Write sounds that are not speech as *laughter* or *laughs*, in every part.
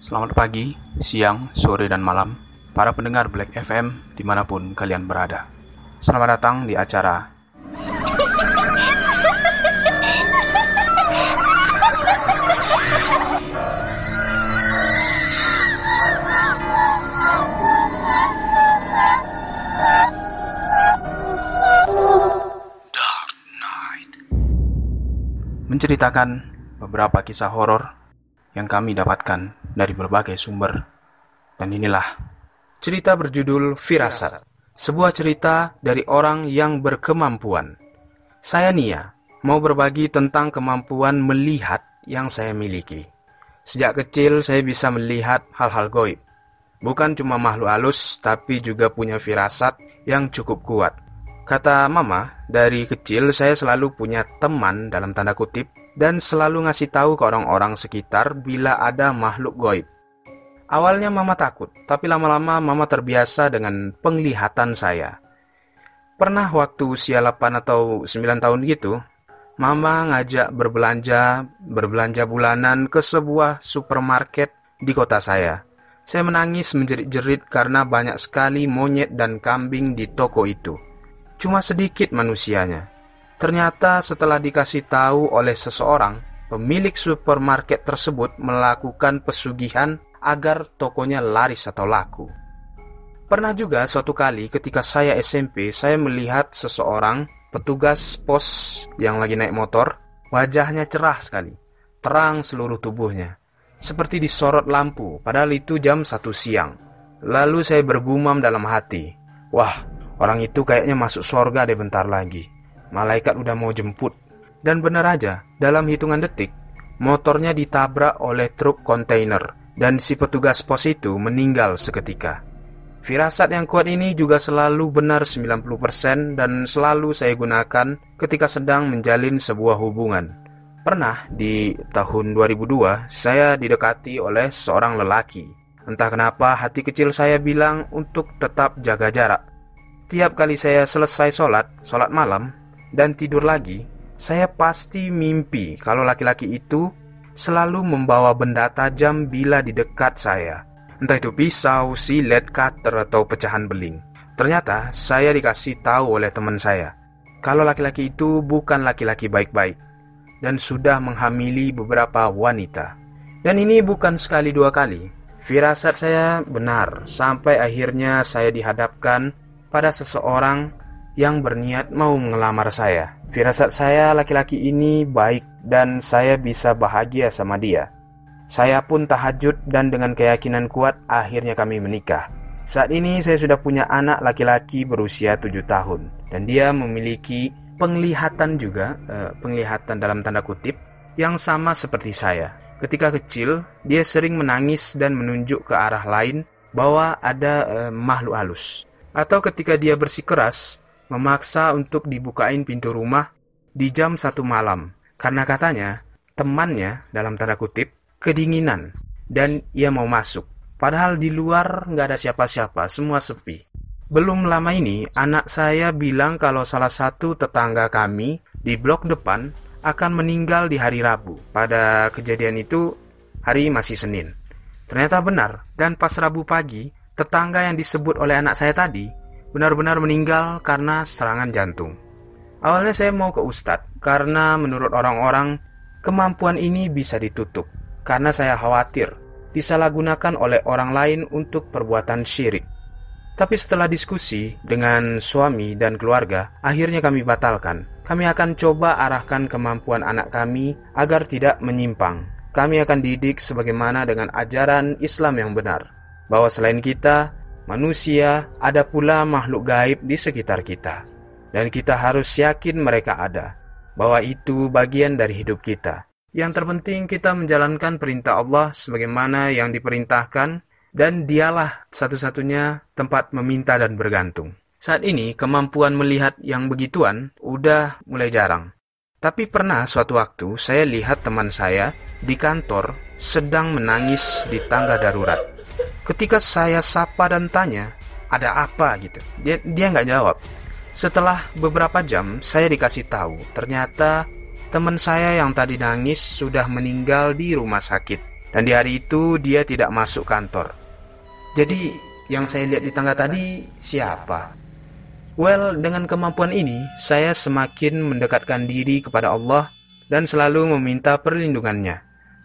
Selamat pagi, siang, sore, dan malam Para pendengar Black FM di mana pun kalian berada. Selamat datang di acara Dark Night Menceritakan beberapa kisah horor yang kami dapatkan dari berbagai sumber. Dan inilah cerita berjudul Firasat, sebuah cerita dari orang yang berkemampuan. Saya Nia, mau berbagi tentang kemampuan melihat yang saya miliki. Sejak kecil saya bisa melihat hal-hal goib. Bukan cuma makhluk halus, tapi juga punya firasat yang cukup kuat. Kata mama, dari kecil saya selalu punya teman dalam tanda kutip dan selalu ngasih tahu ke orang-orang sekitar bila ada makhluk goib. Awalnya mama takut, tapi lama-lama mama terbiasa dengan penglihatan saya. Pernah waktu usia 8 atau 9 tahun gitu, mama ngajak berbelanja, berbelanja bulanan ke sebuah supermarket di kota saya. Saya menangis menjerit-jerit karena banyak sekali monyet dan kambing di toko itu. Cuma sedikit manusianya. Ternyata setelah dikasih tahu oleh seseorang, pemilik supermarket tersebut melakukan pesugihan agar tokonya laris atau laku. Pernah juga suatu kali ketika saya SMP, saya melihat seseorang petugas pos yang lagi naik motor, wajahnya cerah sekali, terang seluruh tubuhnya, seperti disorot lampu, padahal itu jam satu siang. Lalu saya bergumam dalam hati, wah, orang itu kayaknya masuk sorga deh bentar lagi. Malaikat udah mau jemput. Dan benar aja, dalam hitungan detik, motornya ditabrak oleh truk kontainer dan si petugas pos itu meninggal seketika. Firasat yang kuat ini juga selalu benar 90% dan selalu saya gunakan ketika sedang menjalin sebuah hubungan. Pernah di tahun 2002 saya didekati oleh seorang lelaki. Entah kenapa hati kecil saya bilang untuk tetap jaga jarak. Tiap kali saya selesai sholat, sholat malam, dan tidur lagi, saya pasti mimpi kalau laki-laki itu selalu membawa benda tajam bila di dekat saya. Entah itu pisau, silet, cutter, atau pecahan beling. Ternyata saya dikasih tahu oleh teman saya kalau laki-laki itu bukan laki-laki baik-baik dan sudah menghamili beberapa wanita. Dan ini bukan sekali dua kali. Firasat saya benar sampai akhirnya saya dihadapkan pada seseorang yang berniat mau mengelamar saya. Firasat saya laki-laki ini baik dan saya bisa bahagia sama dia. Saya pun tahajud dan dengan keyakinan kuat akhirnya kami menikah. Saat ini saya sudah punya anak laki-laki berusia 7 tahun dan dia memiliki penglihatan juga, eh, penglihatan dalam tanda kutip, yang sama seperti saya. Ketika kecil, dia sering menangis dan menunjuk ke arah lain bahwa ada eh, makhluk halus. Atau ketika dia bersikeras, memaksa untuk dibukain pintu rumah di jam satu malam karena katanya temannya dalam tanda kutip kedinginan dan ia mau masuk. Padahal di luar nggak ada siapa-siapa, semua sepi. Belum lama ini, anak saya bilang kalau salah satu tetangga kami di blok depan akan meninggal di hari Rabu. Pada kejadian itu, hari masih Senin. Ternyata benar, dan pas Rabu pagi, tetangga yang disebut oleh anak saya tadi benar-benar meninggal karena serangan jantung. Awalnya saya mau ke Ustadz, karena menurut orang-orang, kemampuan ini bisa ditutup karena saya khawatir disalahgunakan oleh orang lain untuk perbuatan syirik. Tapi setelah diskusi dengan suami dan keluarga, akhirnya kami batalkan. Kami akan coba arahkan kemampuan anak kami agar tidak menyimpang. Kami akan didik sebagaimana dengan ajaran Islam yang benar, bahwa selain kita, manusia ada pula makhluk gaib di sekitar kita, dan kita harus yakin mereka ada, bahwa itu bagian dari hidup kita. Yang terpenting kita menjalankan perintah Allah sebagaimana yang diperintahkan dan dialah satu-satunya tempat meminta dan bergantung. Saat ini kemampuan melihat yang begituan udah mulai jarang. Tapi pernah suatu waktu saya lihat teman saya di kantor sedang menangis di tangga darurat. Ketika saya sapa dan tanya, ada apa gitu? Dia dia nggak jawab. Setelah beberapa jam saya dikasih tahu, ternyata Teman saya yang tadi nangis sudah meninggal di rumah sakit. Dan di hari itu dia tidak masuk kantor. Jadi yang saya lihat di tangga tadi siapa? Well, dengan kemampuan ini, saya semakin mendekatkan diri kepada Allah dan selalu meminta perlindungannya.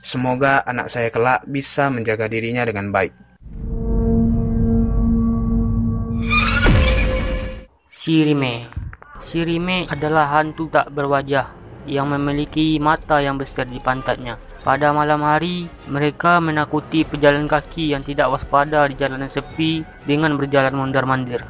Semoga anak saya kelak bisa menjaga dirinya dengan baik. Sirime Sirime adalah hantu tak berwajah yang memiliki mata yang besar di pantatnya. Pada malam hari, mereka menakuti pejalan kaki yang tidak waspada di jalanan sepi dengan berjalan mondar-mandir.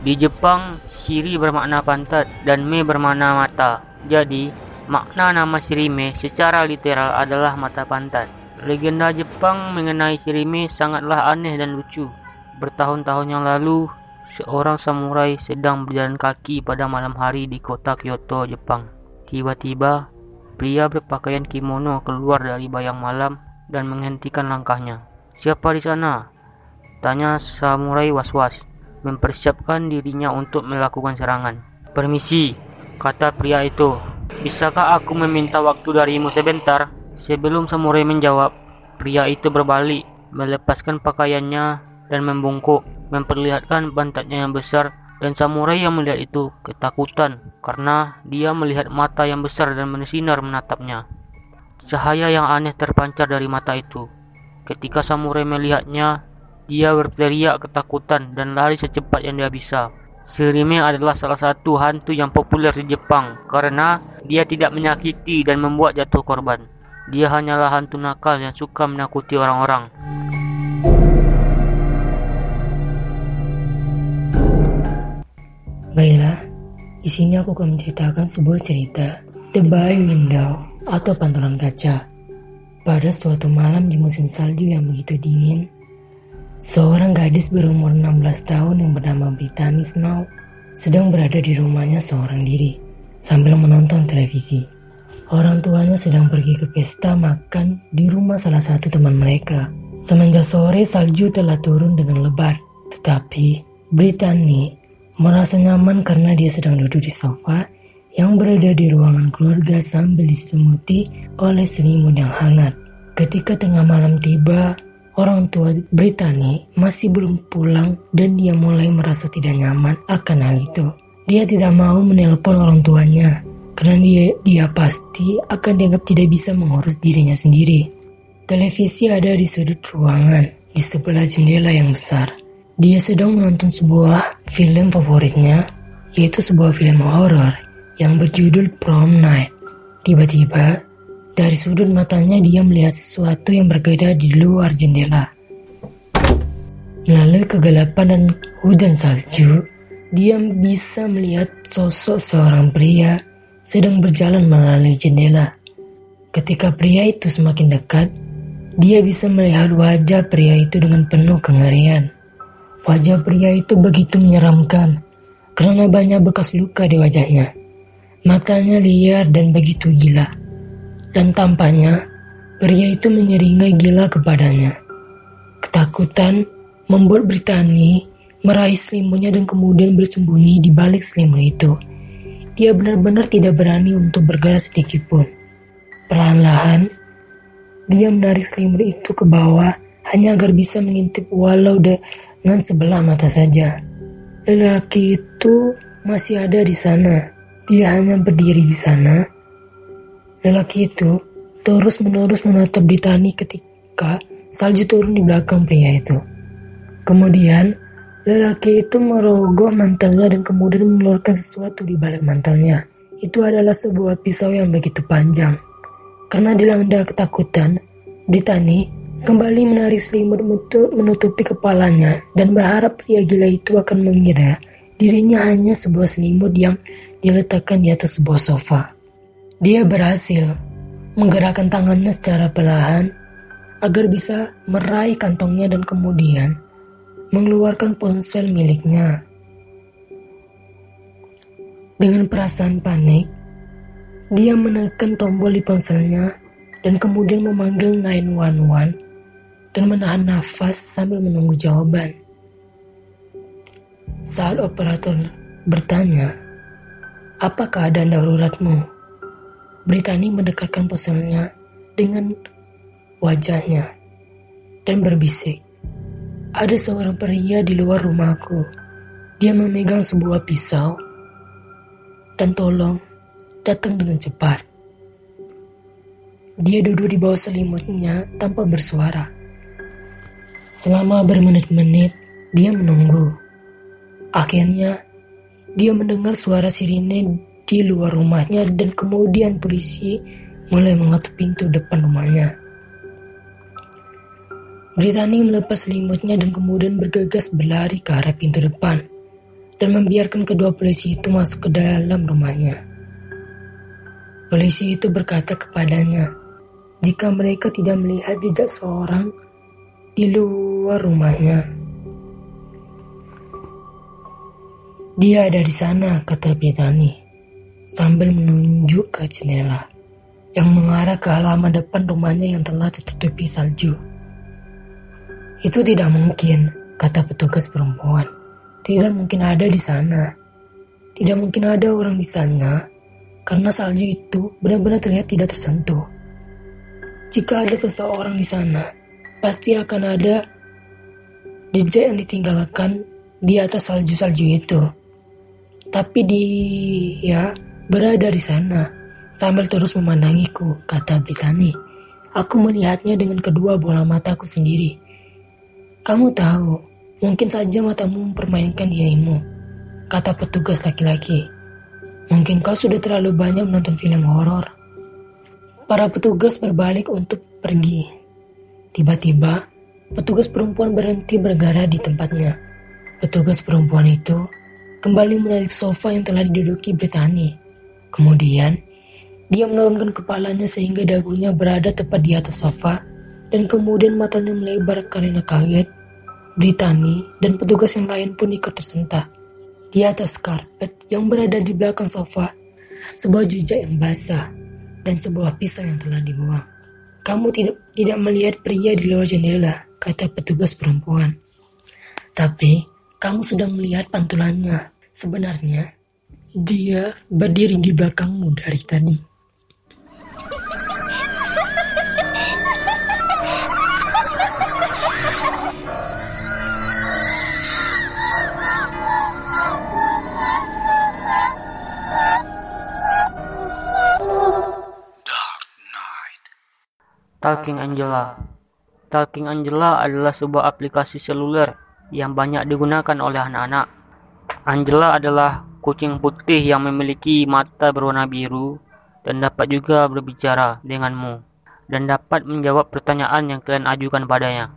Di Jepang, Shiri bermakna pantat dan Me bermakna mata. Jadi, makna nama Shirime secara literal adalah mata pantat. Legenda Jepang mengenai Shirime sangatlah aneh dan lucu. Bertahun-tahun yang lalu, seorang samurai sedang berjalan kaki pada malam hari di kota Kyoto, Jepang. Tiba-tiba, Pria berpakaian kimono keluar dari bayang malam dan menghentikan langkahnya. Siapa di sana? Tanya samurai was-was, mempersiapkan dirinya untuk melakukan serangan. Permisi, kata pria itu. Bisakah aku meminta waktu darimu sebentar? Sebelum samurai menjawab, pria itu berbalik, melepaskan pakaiannya dan membungkuk, memperlihatkan pantatnya yang besar dan samurai yang melihat itu ketakutan karena dia melihat mata yang besar dan bersinar menatapnya. Cahaya yang aneh terpancar dari mata itu. Ketika samurai melihatnya, dia berteriak ketakutan dan lari secepat yang dia bisa. Shirime adalah salah satu hantu yang populer di Jepang karena dia tidak menyakiti dan membuat jatuh korban. Dia hanyalah hantu nakal yang suka menakuti orang-orang. Baiklah, di sini aku akan menceritakan sebuah cerita The Bay Window atau pantulan kaca. Pada suatu malam di musim salju yang begitu dingin, seorang gadis berumur 16 tahun yang bernama Brittany Snow sedang berada di rumahnya seorang diri sambil menonton televisi. Orang tuanya sedang pergi ke pesta makan di rumah salah satu teman mereka. Semenjak sore salju telah turun dengan lebat, tetapi Brittany merasa nyaman karena dia sedang duduk di sofa yang berada di ruangan keluarga sambil diselimuti oleh selimut yang hangat. Ketika tengah malam tiba, orang tua Brittany masih belum pulang dan dia mulai merasa tidak nyaman akan hal itu. Dia tidak mau menelpon orang tuanya karena dia, dia pasti akan dianggap tidak bisa mengurus dirinya sendiri. Televisi ada di sudut ruangan, di sebelah jendela yang besar. Dia sedang menonton sebuah film favoritnya, yaitu sebuah film horor yang berjudul Prom Night. Tiba-tiba, dari sudut matanya dia melihat sesuatu yang berbeda di luar jendela. Melalui kegelapan dan hujan salju, dia bisa melihat sosok seorang pria sedang berjalan melalui jendela. Ketika pria itu semakin dekat, dia bisa melihat wajah pria itu dengan penuh kengerian. Wajah pria itu begitu menyeramkan karena banyak bekas luka di wajahnya. Matanya liar dan begitu gila. Dan tampaknya pria itu menyeringai gila kepadanya. Ketakutan membuat Britani meraih selimutnya dan kemudian bersembunyi di balik selimut itu. Dia benar-benar tidak berani untuk bergerak sedikit pun. Perlahan-lahan, dia menarik selimut itu ke bawah hanya agar bisa mengintip walau de dengan sebelah mata saja. Lelaki itu masih ada di sana. Dia hanya berdiri di sana. Lelaki itu terus-menerus menatap di tani ketika salju turun di belakang pria itu. Kemudian, lelaki itu merogoh mantelnya dan kemudian mengeluarkan sesuatu di balik mantelnya. Itu adalah sebuah pisau yang begitu panjang. Karena dilanda ketakutan, Britani kembali menarik selimut menutupi kepalanya dan berharap pria gila itu akan mengira dirinya hanya sebuah selimut yang diletakkan di atas sebuah sofa. Dia berhasil menggerakkan tangannya secara perlahan agar bisa meraih kantongnya dan kemudian mengeluarkan ponsel miliknya. Dengan perasaan panik, dia menekan tombol di ponselnya dan kemudian memanggil 911 dan menahan nafas sambil menunggu jawaban. Saat operator bertanya, apa keadaan daruratmu? Britani mendekatkan ponselnya dengan wajahnya dan berbisik. Ada seorang pria di luar rumahku. Dia memegang sebuah pisau dan tolong datang dengan cepat. Dia duduk di bawah selimutnya tanpa bersuara. Selama bermenit-menit, dia menunggu. Akhirnya, dia mendengar suara sirine di luar rumahnya dan kemudian polisi mulai mengetuk pintu depan rumahnya. Britani melepas selimutnya dan kemudian bergegas berlari ke arah pintu depan dan membiarkan kedua polisi itu masuk ke dalam rumahnya. Polisi itu berkata kepadanya, jika mereka tidak melihat jejak seorang di luar rumahnya. Dia ada di sana, kata Britani, sambil menunjuk ke jendela yang mengarah ke halaman depan rumahnya yang telah tertutupi salju. Itu tidak mungkin, kata petugas perempuan. Tidak mungkin ada di sana. Tidak mungkin ada orang di sana karena salju itu benar-benar terlihat tidak tersentuh. Jika ada seseorang di sana, pasti akan ada jejak yang ditinggalkan di atas salju-salju itu. Tapi dia berada di sana sambil terus memandangiku, kata Britani. Aku melihatnya dengan kedua bola mataku sendiri. Kamu tahu, mungkin saja matamu mempermainkan dirimu, kata petugas laki-laki. Mungkin kau sudah terlalu banyak menonton film horor. Para petugas berbalik untuk pergi. Tiba-tiba, petugas perempuan berhenti bergara di tempatnya. Petugas perempuan itu kembali menarik sofa yang telah diduduki Britani. Kemudian, dia menurunkan kepalanya sehingga dagunya berada tepat di atas sofa dan kemudian matanya melebar karena kaget. Britani dan petugas yang lain pun ikut tersentak. Di atas karpet yang berada di belakang sofa, sebuah jejak yang basah dan sebuah pisau yang telah dibuang. Kamu tidak tidak melihat pria di luar jendela, kata petugas perempuan. Tapi kamu sudah melihat pantulannya. Sebenarnya dia berdiri di belakangmu dari tadi. Talking Angela Talking Angela adalah sebuah aplikasi seluler yang banyak digunakan oleh anak-anak. Angela adalah kucing putih yang memiliki mata berwarna biru dan dapat juga berbicara denganmu dan dapat menjawab pertanyaan yang kalian ajukan padanya.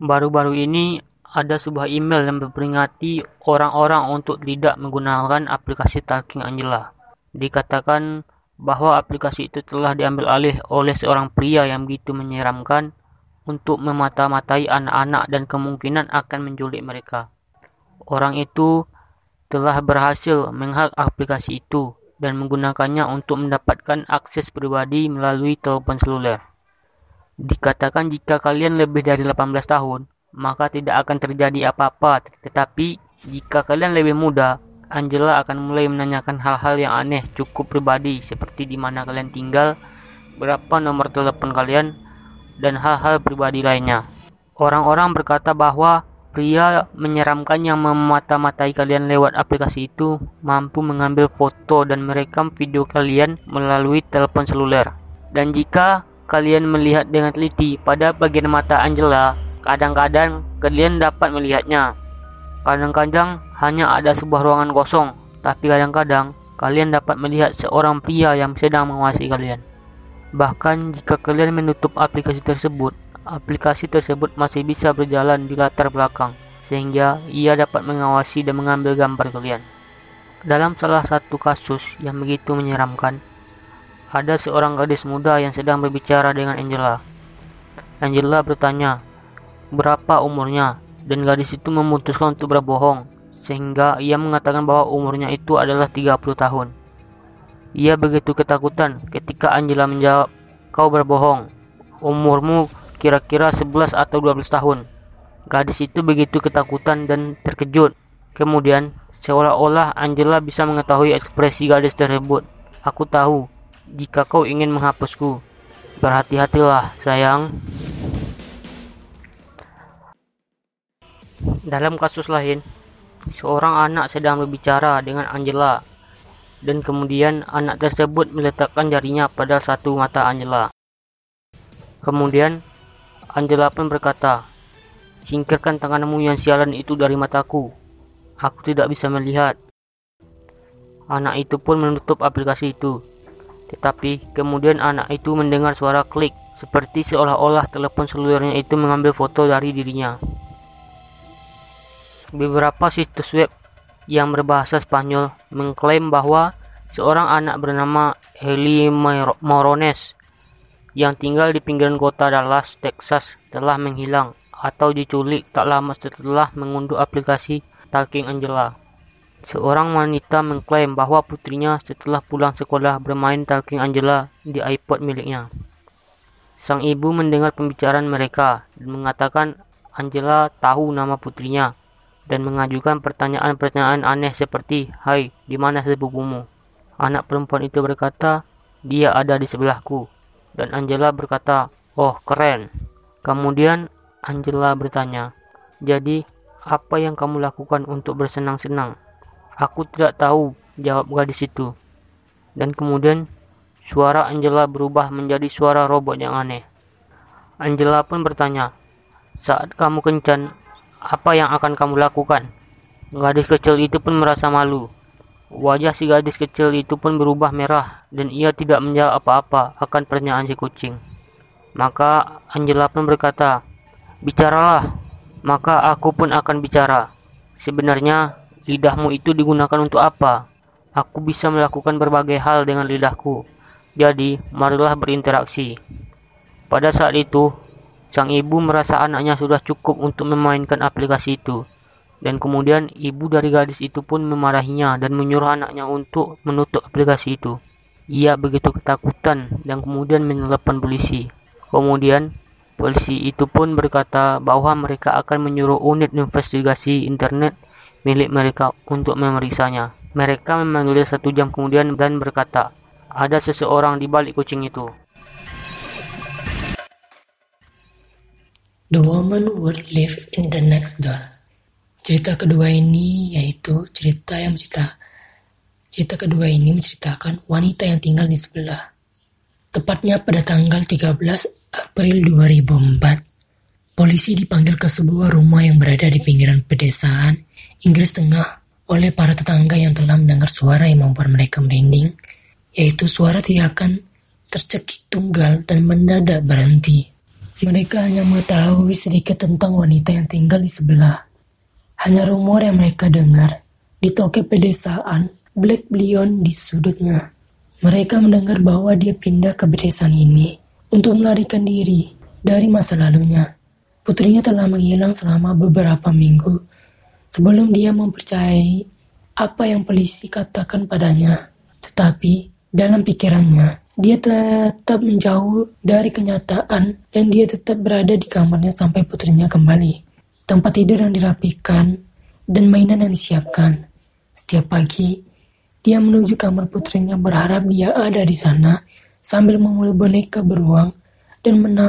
Baru-baru ini ada sebuah email yang memperingati orang-orang untuk tidak menggunakan aplikasi Talking Angela. Dikatakan bahwa aplikasi itu telah diambil alih oleh seorang pria yang begitu menyeramkan untuk memata-matai anak-anak dan kemungkinan akan menculik mereka. Orang itu telah berhasil menghack aplikasi itu dan menggunakannya untuk mendapatkan akses pribadi melalui telepon seluler. Dikatakan jika kalian lebih dari 18 tahun, maka tidak akan terjadi apa-apa, tetapi jika kalian lebih muda, Angela akan mulai menanyakan hal-hal yang aneh cukup pribadi seperti di mana kalian tinggal, berapa nomor telepon kalian, dan hal-hal pribadi lainnya. Orang-orang berkata bahwa pria menyeramkan yang memata-matai kalian lewat aplikasi itu mampu mengambil foto dan merekam video kalian melalui telepon seluler. Dan jika kalian melihat dengan teliti pada bagian mata Angela, kadang-kadang kalian dapat melihatnya. Kadang-kadang hanya ada sebuah ruangan kosong, tapi kadang-kadang kalian dapat melihat seorang pria yang sedang menguasai kalian. Bahkan jika kalian menutup aplikasi tersebut, aplikasi tersebut masih bisa berjalan di latar belakang, sehingga ia dapat mengawasi dan mengambil gambar kalian. Dalam salah satu kasus yang begitu menyeramkan, ada seorang gadis muda yang sedang berbicara dengan Angela. Angela bertanya, berapa umurnya, dan gadis itu memutuskan untuk berbohong sehingga ia mengatakan bahwa umurnya itu adalah 30 tahun. Ia begitu ketakutan ketika Angela menjawab, "Kau berbohong. Umurmu kira-kira 11 atau 12 tahun." Gadis itu begitu ketakutan dan terkejut. Kemudian, seolah-olah Angela bisa mengetahui ekspresi gadis tersebut. "Aku tahu, jika kau ingin menghapusku, Berhati-hatilah, sayang. Dalam kasus lain, seorang anak sedang berbicara dengan Angela, dan kemudian anak tersebut meletakkan jarinya pada satu mata Angela. Kemudian, Angela pun berkata, Singkirkan tanganmu yang sialan itu dari mataku. Aku tidak bisa melihat. Anak itu pun menutup aplikasi itu. Tetapi kemudian anak itu mendengar suara klik, seperti seolah-olah telepon selulernya itu mengambil foto dari dirinya. Beberapa situs web yang berbahasa Spanyol mengklaim bahwa seorang anak bernama Heli Morones yang tinggal di pinggiran kota Dallas, Texas telah menghilang atau diculik tak lama setelah mengunduh aplikasi Talking Angela. Seorang wanita mengklaim bahwa putrinya setelah pulang sekolah bermain Talking Angela di iPod miliknya. Sang ibu mendengar pembicaraan mereka dan mengatakan Angela tahu nama putrinya dan mengajukan pertanyaan-pertanyaan aneh seperti, Hai, di mana sepupumu? Anak perempuan itu berkata, dia ada di sebelahku. Dan Angela berkata, oh keren. Kemudian Angela bertanya, jadi apa yang kamu lakukan untuk bersenang-senang? Aku tidak tahu, jawab gadis itu. Dan kemudian suara Angela berubah menjadi suara robot yang aneh. Angela pun bertanya, saat kamu kencan, apa yang akan kamu lakukan? Gadis kecil itu pun merasa malu. Wajah si gadis kecil itu pun berubah merah dan ia tidak menjawab apa-apa akan pertanyaan si kucing. Maka Angela pun berkata, Bicaralah, maka aku pun akan bicara. Sebenarnya, lidahmu itu digunakan untuk apa? Aku bisa melakukan berbagai hal dengan lidahku. Jadi, marilah berinteraksi. Pada saat itu, Sang ibu merasa anaknya sudah cukup untuk memainkan aplikasi itu. Dan kemudian ibu dari gadis itu pun memarahinya dan menyuruh anaknya untuk menutup aplikasi itu. Ia begitu ketakutan dan kemudian menelepon polisi. Kemudian polisi itu pun berkata bahwa mereka akan menyuruh unit investigasi internet milik mereka untuk memeriksanya. Mereka memanggilnya satu jam kemudian dan berkata, ada seseorang di balik kucing itu. The Woman Would Live in the Next Door. Cerita kedua ini yaitu cerita yang mencerita Cerita kedua ini menceritakan wanita yang tinggal di sebelah. Tepatnya pada tanggal 13 April 2004, polisi dipanggil ke sebuah rumah yang berada di pinggiran pedesaan Inggris Tengah oleh para tetangga yang telah mendengar suara yang membuat mereka merinding, yaitu suara teriakan tercekik tunggal dan mendadak berhenti. Mereka hanya mengetahui sedikit tentang wanita yang tinggal di sebelah. Hanya rumor yang mereka dengar di toko pedesaan Black Blion di sudutnya. Mereka mendengar bahwa dia pindah ke pedesaan ini untuk melarikan diri dari masa lalunya. Putrinya telah menghilang selama beberapa minggu sebelum dia mempercayai apa yang polisi katakan padanya. Tetapi dalam pikirannya, dia tetap menjauh dari kenyataan dan dia tetap berada di kamarnya sampai putrinya kembali. Tempat tidur yang dirapikan dan mainan yang disiapkan. Setiap pagi, dia menuju kamar putrinya berharap dia ada di sana sambil memulai boneka beruang dan mena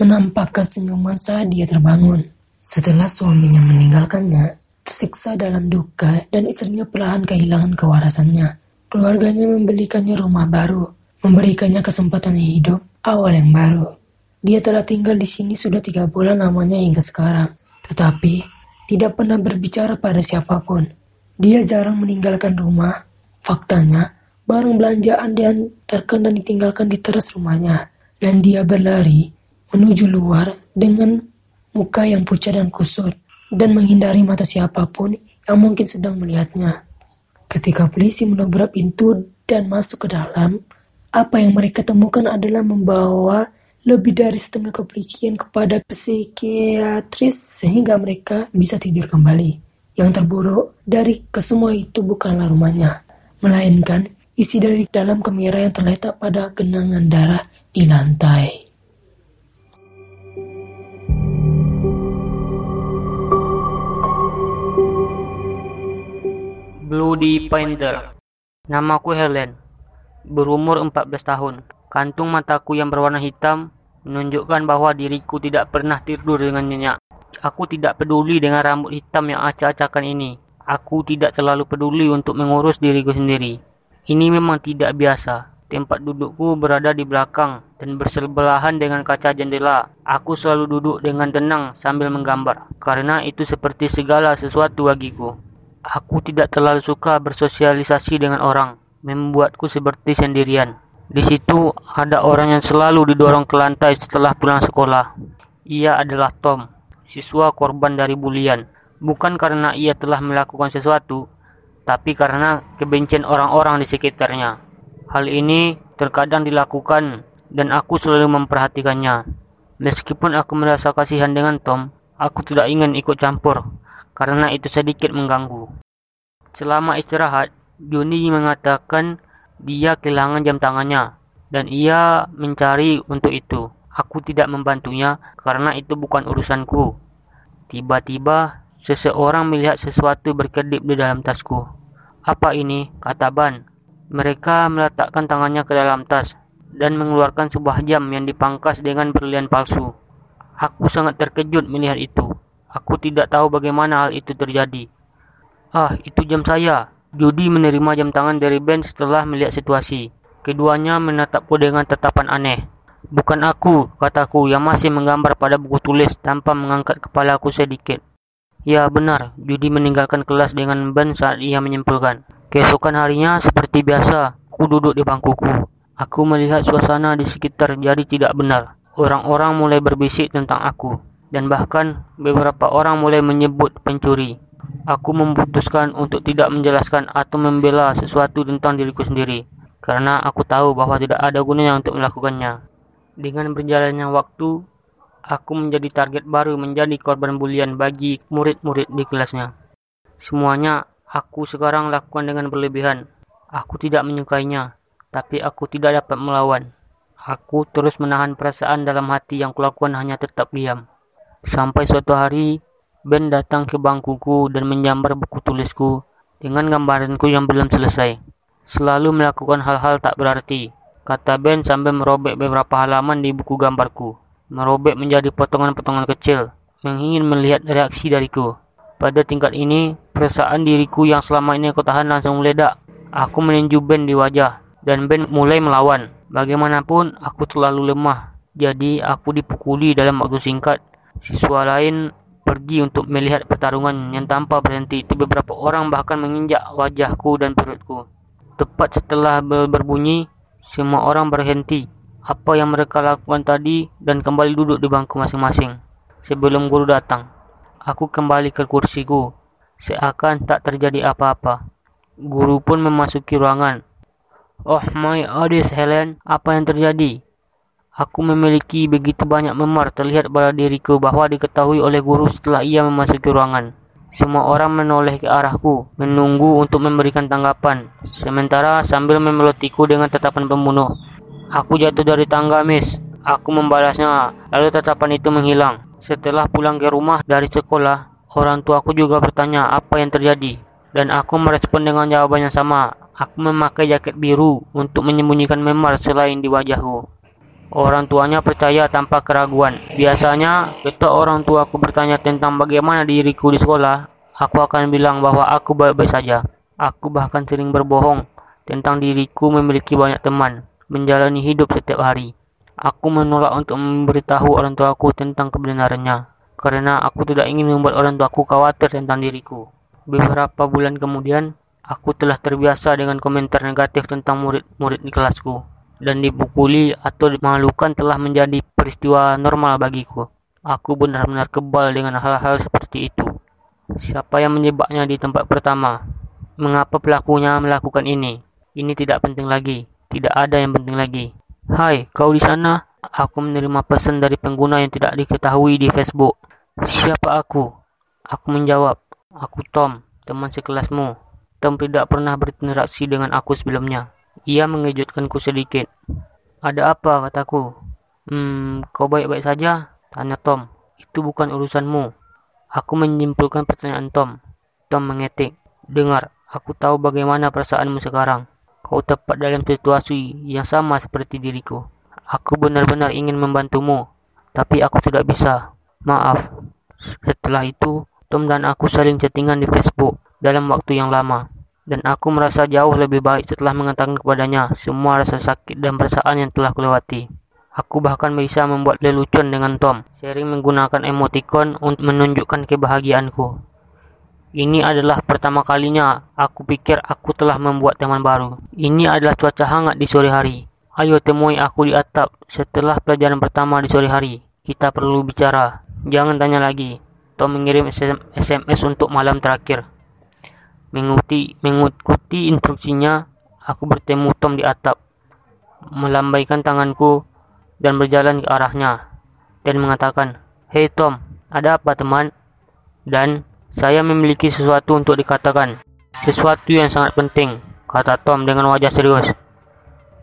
menampakkan senyuman saat dia terbangun. Setelah suaminya meninggalkannya, tersiksa dalam duka dan istrinya perlahan kehilangan kewarasannya. Keluarganya membelikannya rumah baru, memberikannya kesempatan hidup awal yang baru. Dia telah tinggal di sini sudah tiga bulan lamanya hingga sekarang, tetapi tidak pernah berbicara pada siapa pun. Dia jarang meninggalkan rumah. Faktanya, barang belanjaan dan terkena ditinggalkan di teras rumahnya, dan dia berlari menuju luar dengan muka yang pucat dan kusut, dan menghindari mata siapa pun yang mungkin sedang melihatnya. Ketika polisi menobrak pintu dan masuk ke dalam, apa yang mereka temukan adalah membawa lebih dari setengah kepolisian kepada psikiatris sehingga mereka bisa tidur kembali. Yang terburuk dari kesemua itu bukanlah rumahnya, melainkan isi dari dalam kamera yang terletak pada genangan darah di lantai. Bloody Painter. Namaku Helen. Berumur 14 tahun. Kantung mataku yang berwarna hitam menunjukkan bahwa diriku tidak pernah tidur dengan nyenyak. Aku tidak peduli dengan rambut hitam yang acak-acakan ini. Aku tidak terlalu peduli untuk mengurus diriku sendiri. Ini memang tidak biasa. Tempat dudukku berada di belakang dan bersebelahan dengan kaca jendela. Aku selalu duduk dengan tenang sambil menggambar, karena itu seperti segala sesuatu bagiku. Aku tidak terlalu suka bersosialisasi dengan orang, membuatku seperti sendirian. Di situ ada orang yang selalu didorong ke lantai setelah pulang sekolah. Ia adalah Tom, siswa korban dari bulian. Bukan karena ia telah melakukan sesuatu, tapi karena kebencian orang-orang di sekitarnya. Hal ini terkadang dilakukan dan aku selalu memperhatikannya. Meskipun aku merasa kasihan dengan Tom, aku tidak ingin ikut campur karena itu sedikit mengganggu. Selama istirahat, Juni mengatakan dia kehilangan jam tangannya dan ia mencari untuk itu. Aku tidak membantunya karena itu bukan urusanku. Tiba-tiba, seseorang melihat sesuatu berkedip di dalam tasku. Apa ini? kata Ban. Mereka meletakkan tangannya ke dalam tas dan mengeluarkan sebuah jam yang dipangkas dengan berlian palsu. Aku sangat terkejut melihat itu. Aku tidak tahu bagaimana hal itu terjadi. Ah, itu jam saya. Judy menerima jam tangan dari Ben setelah melihat situasi. Keduanya menatapku dengan tatapan aneh. Bukan aku, kataku, yang masih menggambar pada buku tulis tanpa mengangkat kepalaku sedikit. Ya benar, Judy meninggalkan kelas dengan Ben saat ia menyimpulkan. Keesokan harinya, seperti biasa, aku duduk di bangkuku. Aku melihat suasana di sekitar jadi tidak benar. Orang-orang mulai berbisik tentang aku, dan bahkan beberapa orang mulai menyebut pencuri. Aku memutuskan untuk tidak menjelaskan atau membela sesuatu tentang diriku sendiri, karena aku tahu bahwa tidak ada gunanya untuk melakukannya. Dengan berjalannya waktu, aku menjadi target baru menjadi korban bulian bagi murid-murid di kelasnya. Semuanya Aku sekarang lakukan dengan berlebihan. Aku tidak menyukainya, tapi aku tidak dapat melawan. Aku terus menahan perasaan dalam hati yang kulakukan hanya tetap diam. Sampai suatu hari, Ben datang ke bangkuku dan menyambar buku tulisku dengan gambaranku yang belum selesai. Selalu melakukan hal-hal tak berarti, kata Ben sambil merobek beberapa halaman di buku gambarku. Merobek menjadi potongan-potongan kecil, ingin melihat reaksi dariku. Pada tingkat ini, perasaan diriku yang selama ini aku tahan langsung meledak. Aku meninju Ben di wajah, dan Ben mulai melawan. Bagaimanapun, aku terlalu lemah. Jadi, aku dipukuli dalam waktu singkat. Siswa lain pergi untuk melihat pertarungan yang tanpa berhenti. Itu beberapa orang bahkan menginjak wajahku dan perutku. Tepat setelah bel berbunyi, semua orang berhenti. Apa yang mereka lakukan tadi dan kembali duduk di bangku masing-masing. Sebelum guru datang. Aku kembali ke kursiku, seakan tak terjadi apa-apa. Guru pun memasuki ruangan. Oh my goodness Helen, apa yang terjadi? Aku memiliki begitu banyak memar terlihat pada diriku bahwa diketahui oleh guru setelah ia memasuki ruangan. Semua orang menoleh ke arahku, menunggu untuk memberikan tanggapan. Sementara sambil memelotiku dengan tatapan pembunuh. Aku jatuh dari tangga, miss. Aku membalasnya, lalu tatapan itu menghilang. Setelah pulang ke rumah dari sekolah, orang tuaku juga bertanya apa yang terjadi. Dan aku merespon dengan jawaban yang sama. Aku memakai jaket biru untuk menyembunyikan memar selain di wajahku. Orang tuanya percaya tanpa keraguan. Biasanya, ketika orang tuaku bertanya tentang bagaimana diriku di sekolah, aku akan bilang bahwa aku baik-baik saja. Aku bahkan sering berbohong tentang diriku memiliki banyak teman, menjalani hidup setiap hari. Aku menolak untuk memberitahu orang tuaku tentang kebenarannya, karena aku tidak ingin membuat orang tuaku khawatir tentang diriku. Beberapa bulan kemudian, aku telah terbiasa dengan komentar negatif tentang murid-murid di kelasku, dan dipukuli atau dimalukan telah menjadi peristiwa normal bagiku. Aku benar-benar kebal dengan hal-hal seperti itu. Siapa yang menyebabnya di tempat pertama? Mengapa pelakunya melakukan ini? Ini tidak penting lagi. Tidak ada yang penting lagi. Hai, kau di sana? Aku menerima pesan dari pengguna yang tidak diketahui di Facebook. Siapa aku? Aku menjawab, aku Tom, teman sekelasmu. Tom tidak pernah berinteraksi dengan aku sebelumnya. Ia mengejutkanku sedikit. Ada apa, kataku. Hmm, kau baik-baik saja? Tanya Tom. Itu bukan urusanmu. Aku menyimpulkan pertanyaan Tom. Tom mengetik. Dengar, aku tahu bagaimana perasaanmu sekarang. Kau tepat dalam situasi yang sama seperti diriku. Aku benar-benar ingin membantumu, tapi aku tidak bisa. Maaf. Setelah itu, Tom dan aku saling chattingan di Facebook dalam waktu yang lama. Dan aku merasa jauh lebih baik setelah mengatakan kepadanya semua rasa sakit dan perasaan yang telah kulewati. Aku bahkan bisa membuat lelucon dengan Tom, sering menggunakan emoticon untuk menunjukkan kebahagiaanku. Ini adalah pertama kalinya aku pikir aku telah membuat teman baru. Ini adalah cuaca hangat di sore hari. Ayo temui aku di atap setelah pelajaran pertama di sore hari. Kita perlu bicara. Jangan tanya lagi. Tom mengirim SMS untuk malam terakhir. Mengikuti, mengikuti instruksinya, aku bertemu Tom di atap. Melambaikan tanganku dan berjalan ke arahnya. Dan mengatakan, Hei Tom, ada apa teman? Dan saya memiliki sesuatu untuk dikatakan. Sesuatu yang sangat penting, kata Tom dengan wajah serius.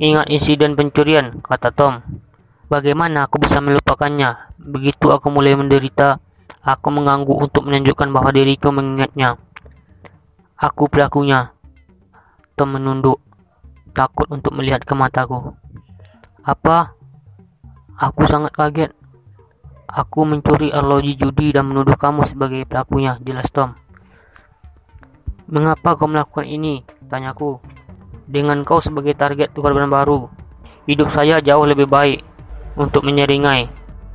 Ingat insiden pencurian, kata Tom. Bagaimana aku bisa melupakannya? Begitu aku mulai menderita, aku mengganggu untuk menunjukkan bahwa diriku mengingatnya. Aku pelakunya. Tom menunduk, takut untuk melihat ke mataku. Apa? Aku sangat kaget. Aku mencuri arloji judi dan menuduh kamu sebagai pelakunya, jelas Tom. Mengapa kau melakukan ini? Tanyaku. Dengan kau sebagai target korban baru, hidup saya jauh lebih baik untuk menyeringai.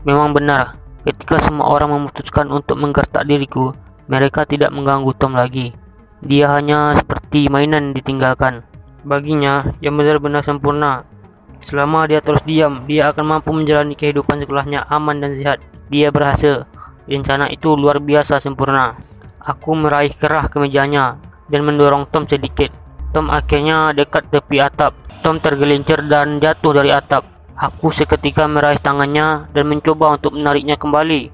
Memang benar, ketika semua orang memutuskan untuk menggertak diriku, mereka tidak mengganggu Tom lagi. Dia hanya seperti mainan ditinggalkan. Baginya, yang benar-benar sempurna. Selama dia terus diam, dia akan mampu menjalani kehidupan sekolahnya aman dan sehat. Dia berhasil. Rencana itu luar biasa sempurna. Aku meraih kerah ke mejanya dan mendorong Tom sedikit. Tom akhirnya dekat tepi atap. Tom tergelincir dan jatuh dari atap. Aku seketika meraih tangannya dan mencoba untuk menariknya kembali.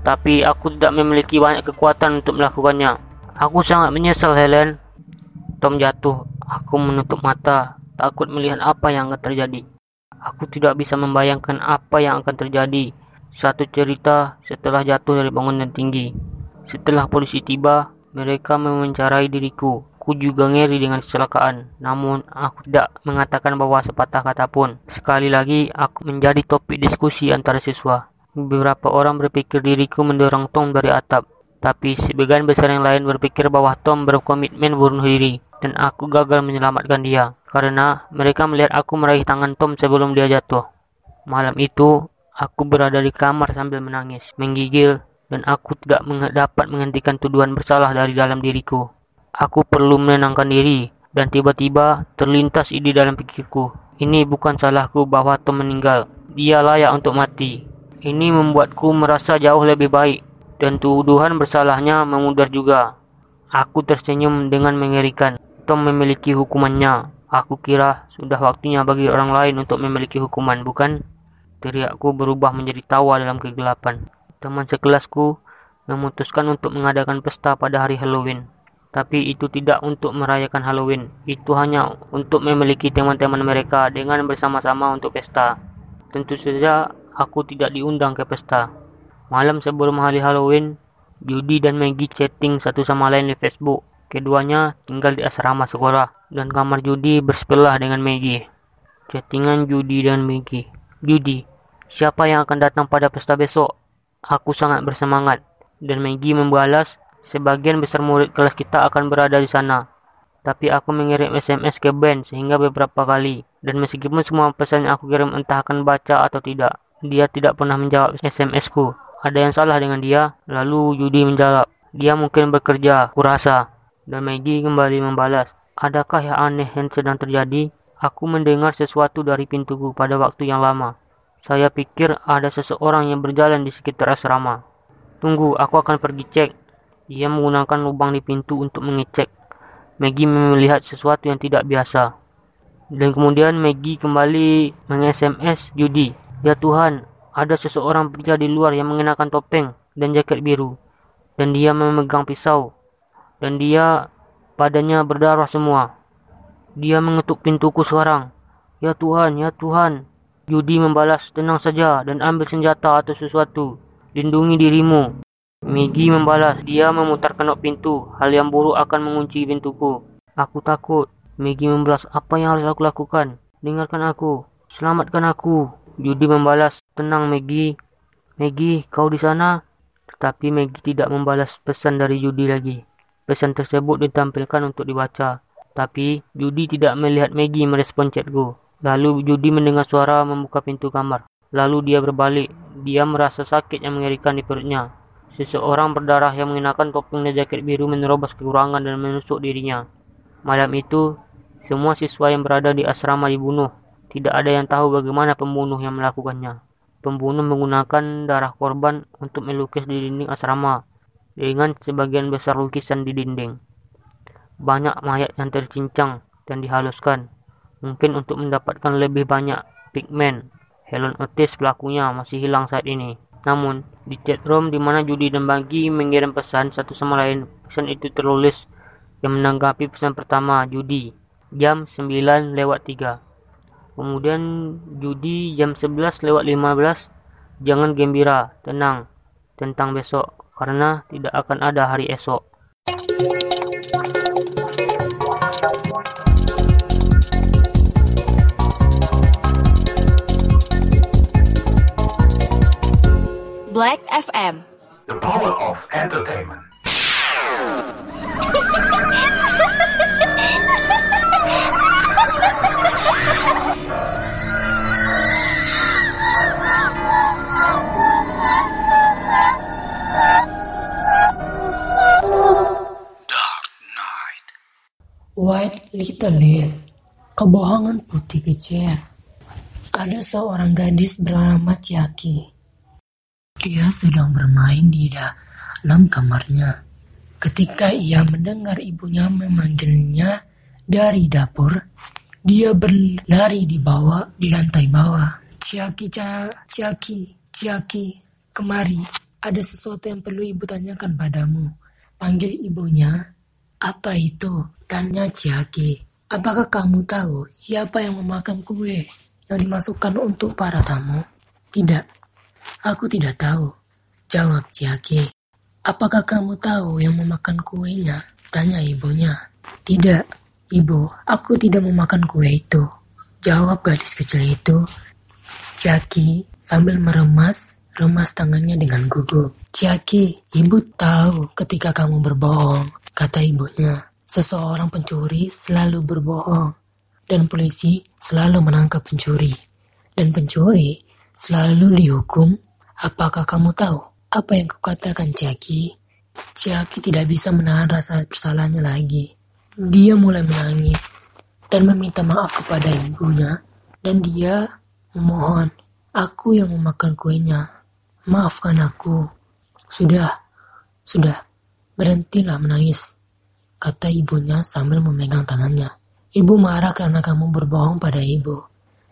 Tapi aku tidak memiliki banyak kekuatan untuk melakukannya. Aku sangat menyesal, Helen. Tom jatuh. Aku menutup mata, takut melihat apa yang akan terjadi. Aku tidak bisa membayangkan apa yang akan terjadi satu cerita setelah jatuh dari bangunan tinggi. Setelah polisi tiba, mereka memencarai diriku. Ku juga ngeri dengan kecelakaan, namun aku tidak mengatakan bahwa sepatah kata pun. Sekali lagi, aku menjadi topik diskusi antara siswa. Beberapa orang berpikir diriku mendorong Tom dari atap, tapi sebagian besar yang lain berpikir bahwa Tom berkomitmen bunuh diri, dan aku gagal menyelamatkan dia, karena mereka melihat aku meraih tangan Tom sebelum dia jatuh. Malam itu, Aku berada di kamar sambil menangis, menggigil, dan aku tidak dapat menghentikan tuduhan bersalah dari dalam diriku. Aku perlu menenangkan diri, dan tiba-tiba terlintas ide dalam pikirku. Ini bukan salahku bahwa Tom meninggal. Dia layak untuk mati. Ini membuatku merasa jauh lebih baik, dan tuduhan bersalahnya memudar juga. Aku tersenyum dengan mengerikan. Tom memiliki hukumannya. Aku kira sudah waktunya bagi orang lain untuk memiliki hukuman, bukan? Teriakku berubah menjadi tawa dalam kegelapan. Teman sekelasku memutuskan untuk mengadakan pesta pada hari Halloween. Tapi itu tidak untuk merayakan Halloween. Itu hanya untuk memiliki teman-teman mereka dengan bersama-sama untuk pesta. Tentu saja aku tidak diundang ke pesta. Malam sebelum hari Halloween, Judy dan Maggie chatting satu sama lain di Facebook. Keduanya tinggal di asrama sekolah dan kamar Judy bersebelah dengan Maggie. Chattingan Judy dan Maggie. Judy, Siapa yang akan datang pada pesta besok? Aku sangat bersemangat. Dan Maggie membalas, sebagian besar murid kelas kita akan berada di sana. Tapi aku mengirim SMS ke Ben sehingga beberapa kali. Dan meskipun semua pesan yang aku kirim entah akan baca atau tidak, dia tidak pernah menjawab SMS-ku. Ada yang salah dengan dia? Lalu Yudi menjawab, dia mungkin bekerja, kurasa. Dan Maggie kembali membalas, adakah yang aneh yang sedang terjadi? Aku mendengar sesuatu dari pintuku pada waktu yang lama. Saya pikir ada seseorang yang berjalan di sekitar asrama. Tunggu, aku akan pergi cek. Dia menggunakan lubang di pintu untuk mengecek. Maggie melihat sesuatu yang tidak biasa. Dan kemudian Maggie kembali meng-SMS Judy. Ya Tuhan, ada seseorang pria di luar yang mengenakan topeng dan jaket biru. Dan dia memegang pisau. Dan dia padanya berdarah semua. Dia mengetuk pintuku sekarang. Ya Tuhan, ya Tuhan, Yudi membalas, tenang saja dan ambil senjata atau sesuatu. Lindungi dirimu. Migi membalas, dia memutar kenop pintu. Hal yang buruk akan mengunci pintuku. Aku takut. Maggie membalas, apa yang harus aku lakukan? Dengarkan aku. Selamatkan aku. Judy membalas, tenang Maggie. Maggie, kau di sana? Tetapi Maggie tidak membalas pesan dari Judy lagi. Pesan tersebut ditampilkan untuk dibaca. Tapi Judy tidak melihat Maggie merespon chatku. Lalu Judy mendengar suara membuka pintu kamar. Lalu dia berbalik. Dia merasa sakit yang mengerikan di perutnya. Seseorang berdarah yang mengenakan topeng dan jaket biru menerobos kekurangan dan menusuk dirinya. Malam itu, semua siswa yang berada di asrama dibunuh. Tidak ada yang tahu bagaimana pembunuh yang melakukannya. Pembunuh menggunakan darah korban untuk melukis di dinding asrama dengan sebagian besar lukisan di dinding. Banyak mayat yang tercincang dan dihaluskan Mungkin untuk mendapatkan lebih banyak pigmen, Helen Otis pelakunya masih hilang saat ini. Namun, di chat room di mana Judy dan Bagi mengirim pesan satu sama lain, pesan itu tertulis yang menanggapi pesan pertama Judy jam 9 lewat 3. Kemudian Judy jam 11 lewat 15 jangan gembira, tenang tentang besok karena tidak akan ada hari esok. Black FM. The power of entertainment. White Little Lies, kebohongan putih kecil. Ada seorang gadis bernama Chiaki dia sedang bermain di dalam kamarnya. Ketika ia mendengar ibunya memanggilnya dari dapur, dia berlari di bawah, di lantai bawah. Ciaki, Ciaki, Ciaki, kemari. Ada sesuatu yang perlu ibu tanyakan padamu. Panggil ibunya. Apa itu? Tanya Ciaki. Apakah kamu tahu siapa yang memakan kue yang dimasukkan untuk para tamu? Tidak, Aku tidak tahu. Jawab Ciaki. Apakah kamu tahu yang memakan kuenya? Tanya ibunya. Tidak, ibu. Aku tidak memakan kue itu. Jawab gadis kecil itu. Ciaki sambil meremas, remas tangannya dengan gugup. Ciaki, ibu tahu ketika kamu berbohong, kata ibunya. Seseorang pencuri selalu berbohong, dan polisi selalu menangkap pencuri. Dan pencuri selalu dihukum Apakah kamu tahu apa yang kukatakan Ciaki? Ciaki tidak bisa menahan rasa bersalahnya lagi. Dia mulai menangis dan meminta maaf kepada ibunya dan dia memohon aku yang memakan kuenya. Maafkan aku. Sudah, sudah, berhentilah menangis, kata ibunya sambil memegang tangannya. Ibu marah karena kamu berbohong pada ibu.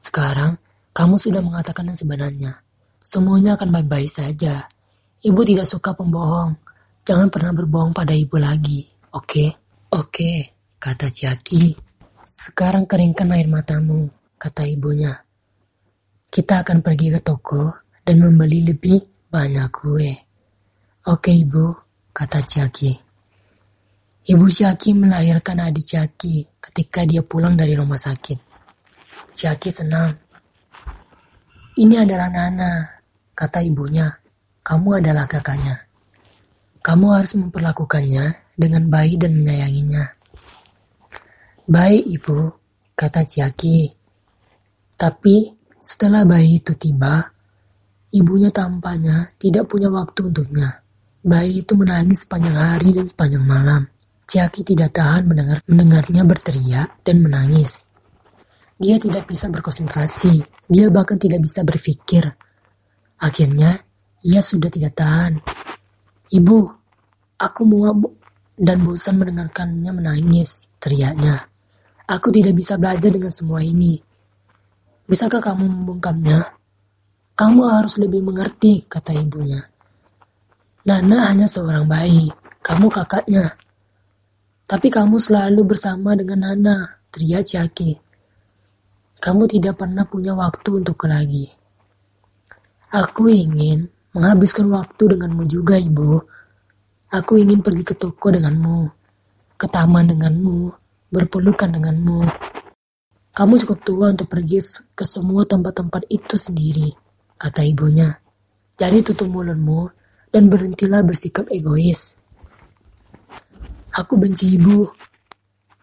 Sekarang, kamu sudah mengatakan yang sebenarnya. Semuanya akan baik-baik saja. Ibu tidak suka pembohong. Jangan pernah berbohong pada ibu lagi, oke? Okay? Oke, okay, kata Ciaki. Sekarang keringkan air matamu, kata ibunya. Kita akan pergi ke toko dan membeli lebih banyak kue. Oke ibu, kata Ciaki. Ibu Ciaki melahirkan adik Ciaki ketika dia pulang dari rumah sakit. Ciaki senang ini adalah Nana, kata ibunya. Kamu adalah kakaknya. Kamu harus memperlakukannya dengan baik dan menyayanginya. Baik, ibu, kata Ciaki. Tapi setelah bayi itu tiba, ibunya tampaknya tidak punya waktu untuknya. Bayi itu menangis sepanjang hari dan sepanjang malam. Ciaki tidak tahan mendengar mendengarnya berteriak dan menangis. Dia tidak bisa berkonsentrasi dia bahkan tidak bisa berpikir. Akhirnya, ia sudah tidak tahan. Ibu, aku muak dan bosan mendengarkannya menangis, teriaknya. Aku tidak bisa belajar dengan semua ini. Bisakah kamu membungkamnya? Kamu harus lebih mengerti, kata ibunya. Nana hanya seorang bayi, kamu kakaknya. Tapi kamu selalu bersama dengan Nana, teriak Ciaki. Kamu tidak pernah punya waktu untukku lagi. Aku ingin menghabiskan waktu denganmu juga, Ibu. Aku ingin pergi ke toko denganmu, ke taman denganmu, berpelukan denganmu. Kamu cukup tua untuk pergi ke semua tempat-tempat itu sendiri, kata ibunya. Jadi tutup mulutmu dan berhentilah bersikap egois. Aku benci ibu.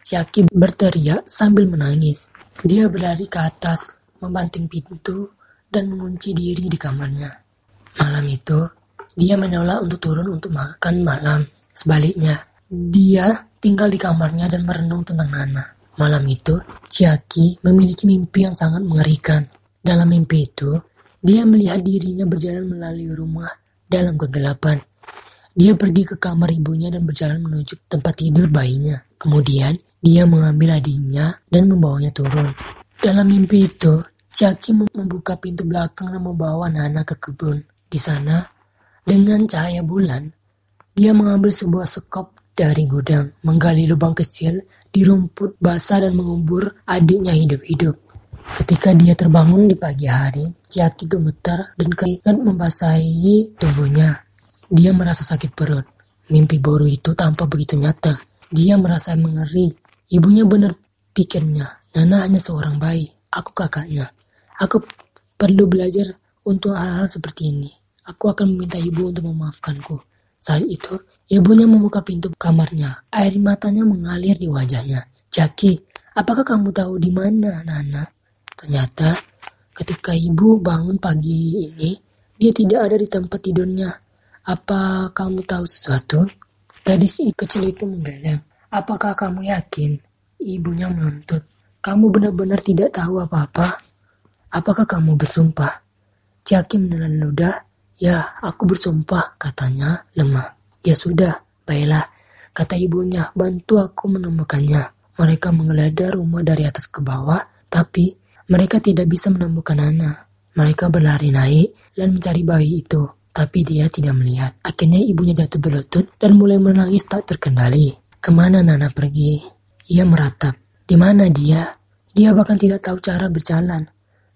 Ciaki berteriak sambil menangis. Dia berlari ke atas, membanting pintu, dan mengunci diri di kamarnya. Malam itu, dia menolak untuk turun untuk makan malam. Sebaliknya, dia tinggal di kamarnya dan merenung tentang Nana. Malam itu, Chiaki memiliki mimpi yang sangat mengerikan. Dalam mimpi itu, dia melihat dirinya berjalan melalui rumah dalam kegelapan. Dia pergi ke kamar ibunya dan berjalan menuju tempat tidur bayinya. Kemudian, dia mengambil adiknya dan membawanya turun. Dalam mimpi itu, Chiaki membuka pintu belakang dan membawa Nana ke kebun. Di sana, dengan cahaya bulan, dia mengambil sebuah sekop dari gudang, menggali lubang kecil di rumput basah dan mengubur adiknya hidup-hidup. Ketika dia terbangun di pagi hari, Ciaki gemetar dan keringat membasahi tubuhnya. Dia merasa sakit perut. Mimpi boru itu tampak begitu nyata. Dia merasa mengeri. Ibunya benar pikirnya. Nana hanya seorang bayi. Aku kakaknya. Aku perlu belajar untuk hal-hal seperti ini. Aku akan meminta ibu untuk memaafkanku. Saat itu, ibunya membuka pintu kamarnya. Air matanya mengalir di wajahnya. Jaki, apakah kamu tahu di mana, Nana? Ternyata, ketika ibu bangun pagi ini, dia tidak ada di tempat tidurnya. Apa kamu tahu sesuatu? Gadis kecil itu menggeleng. Apakah kamu yakin? Ibunya menuntut. Kamu benar-benar tidak tahu apa-apa? Apakah kamu bersumpah? Jaki menelan ludah. Ya, aku bersumpah, katanya lemah. Ya sudah, baiklah, kata ibunya, bantu aku menemukannya. Mereka menggeledah rumah dari atas ke bawah, tapi mereka tidak bisa menemukan Nana. Mereka berlari naik dan mencari bayi itu, tapi dia tidak melihat. Akhirnya ibunya jatuh berlutut dan mulai menangis tak terkendali. Ke mana Nana pergi? Ia meratap. Di mana dia? Dia bahkan tidak tahu cara berjalan.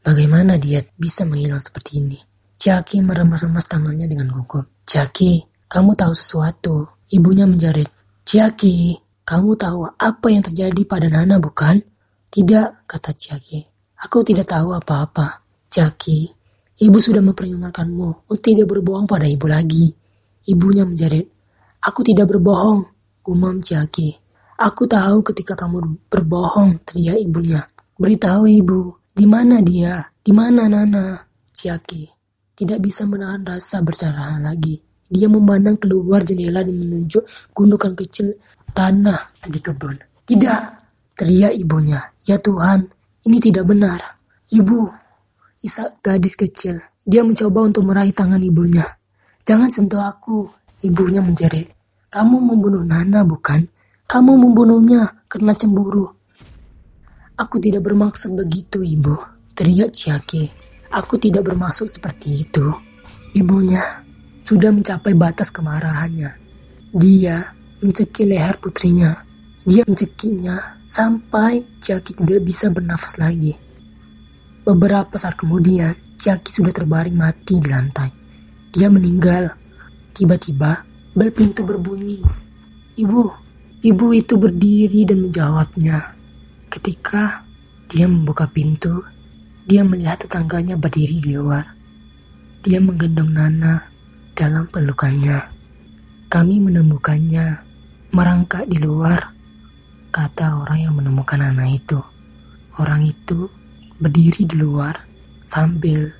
Bagaimana dia bisa menghilang seperti ini? Jaki meremas-remas tangannya dengan gugup. Jaki, kamu tahu sesuatu. Ibunya menjerit. Jaki, kamu tahu apa yang terjadi pada Nana bukan? Tidak, kata Jaki. Aku tidak tahu apa-apa. Jaki, ibu sudah memperingatkanmu untuk tidak berbohong pada ibu lagi. Ibunya menjerit. Aku tidak berbohong, umam Jaki. Aku tahu ketika kamu berbohong, teriak ibunya. Beritahu ibu, di mana dia? Di mana Nana? Ciaki tidak bisa menahan rasa bersalah lagi. Dia memandang keluar jendela dan menunjuk gundukan kecil tanah di kebun. Tidak, teriak ibunya. Ya Tuhan, ini tidak benar. Ibu, Isa gadis kecil. Dia mencoba untuk meraih tangan ibunya. Jangan sentuh aku, ibunya menjerit. Kamu membunuh Nana, bukan? Kamu membunuhnya karena cemburu. Aku tidak bermaksud begitu, ibu. Teriak Ciaki. Aku tidak bermaksud seperti itu. Ibunya sudah mencapai batas kemarahannya. Dia mencekik leher putrinya. Dia mencekiknya sampai Ciaki tidak bisa bernafas lagi. Beberapa saat kemudian, Ciaki sudah terbaring mati di lantai. Dia meninggal. Tiba-tiba, bel pintu berbunyi. Ibu, ibu itu berdiri dan menjawabnya. Ketika dia membuka pintu, dia melihat tetangganya berdiri di luar. Dia menggendong Nana dalam pelukannya. Kami menemukannya merangkak di luar, kata orang yang menemukan Nana itu. Orang itu berdiri di luar sambil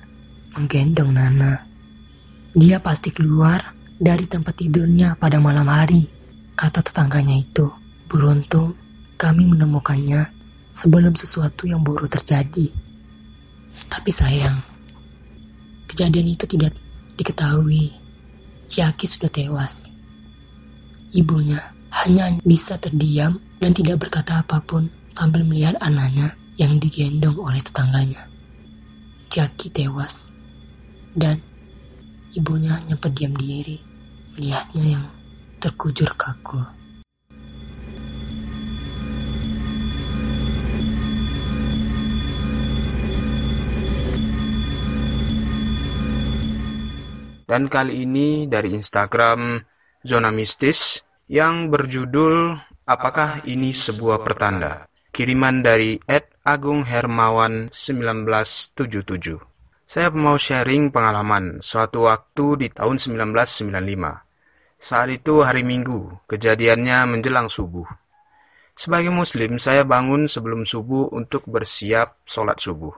menggendong Nana. Dia pasti keluar dari tempat tidurnya pada malam hari, kata tetangganya itu. Beruntung kami menemukannya sebelum sesuatu yang buruk terjadi. Tapi sayang, kejadian itu tidak diketahui. Ciaki sudah tewas. Ibunya hanya bisa terdiam dan tidak berkata apa pun sambil melihat anaknya yang digendong oleh tetangganya. Ciaki tewas dan ibunya hanya berdiam diri melihatnya yang terkujur kaku. Dan kali ini dari Instagram Zona Mistis yang berjudul apakah ini sebuah pertanda? Kiriman dari Ed Agung Hermawan 1977. Saya mau sharing pengalaman suatu waktu di tahun 1995. Saat itu hari Minggu, kejadiannya menjelang subuh. Sebagai muslim, saya bangun sebelum subuh untuk bersiap sholat subuh.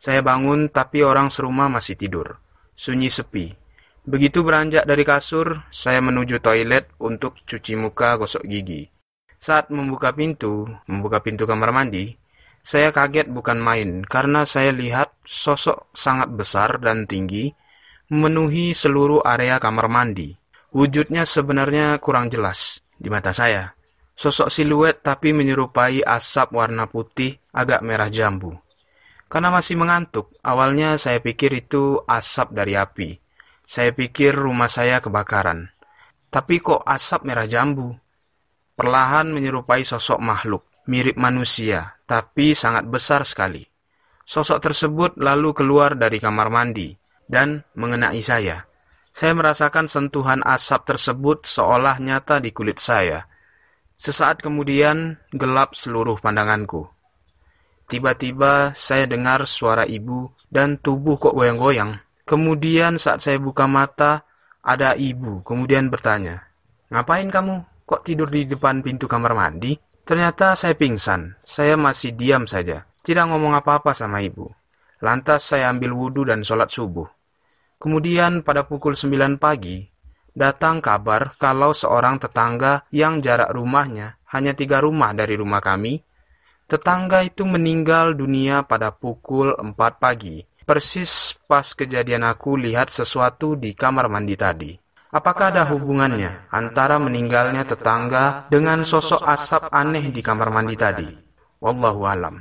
Saya bangun tapi orang serumah masih tidur. Sunyi sepi. Begitu beranjak dari kasur, saya menuju toilet untuk cuci muka, gosok gigi. Saat membuka pintu, membuka pintu kamar mandi, saya kaget bukan main karena saya lihat sosok sangat besar dan tinggi memenuhi seluruh area kamar mandi. Wujudnya sebenarnya kurang jelas di mata saya. Sosok siluet tapi menyerupai asap warna putih agak merah jambu. Karena masih mengantuk, awalnya saya pikir itu asap dari api. Saya pikir rumah saya kebakaran. Tapi kok asap merah jambu? Perlahan menyerupai sosok makhluk, mirip manusia, tapi sangat besar sekali. Sosok tersebut lalu keluar dari kamar mandi dan mengenai saya. Saya merasakan sentuhan asap tersebut seolah nyata di kulit saya. Sesaat kemudian gelap seluruh pandanganku. Tiba-tiba saya dengar suara ibu dan tubuh kok goyang-goyang. Kemudian saat saya buka mata, ada ibu kemudian bertanya, Ngapain kamu? Kok tidur di depan pintu kamar mandi? Ternyata saya pingsan. Saya masih diam saja. Tidak ngomong apa-apa sama ibu. Lantas saya ambil wudhu dan sholat subuh. Kemudian pada pukul 9 pagi, datang kabar kalau seorang tetangga yang jarak rumahnya hanya tiga rumah dari rumah kami, tetangga itu meninggal dunia pada pukul 4 pagi persis pas kejadian aku lihat sesuatu di kamar mandi tadi. Apakah ada hubungannya antara meninggalnya tetangga dengan sosok asap aneh di kamar mandi tadi? Wallahu alam.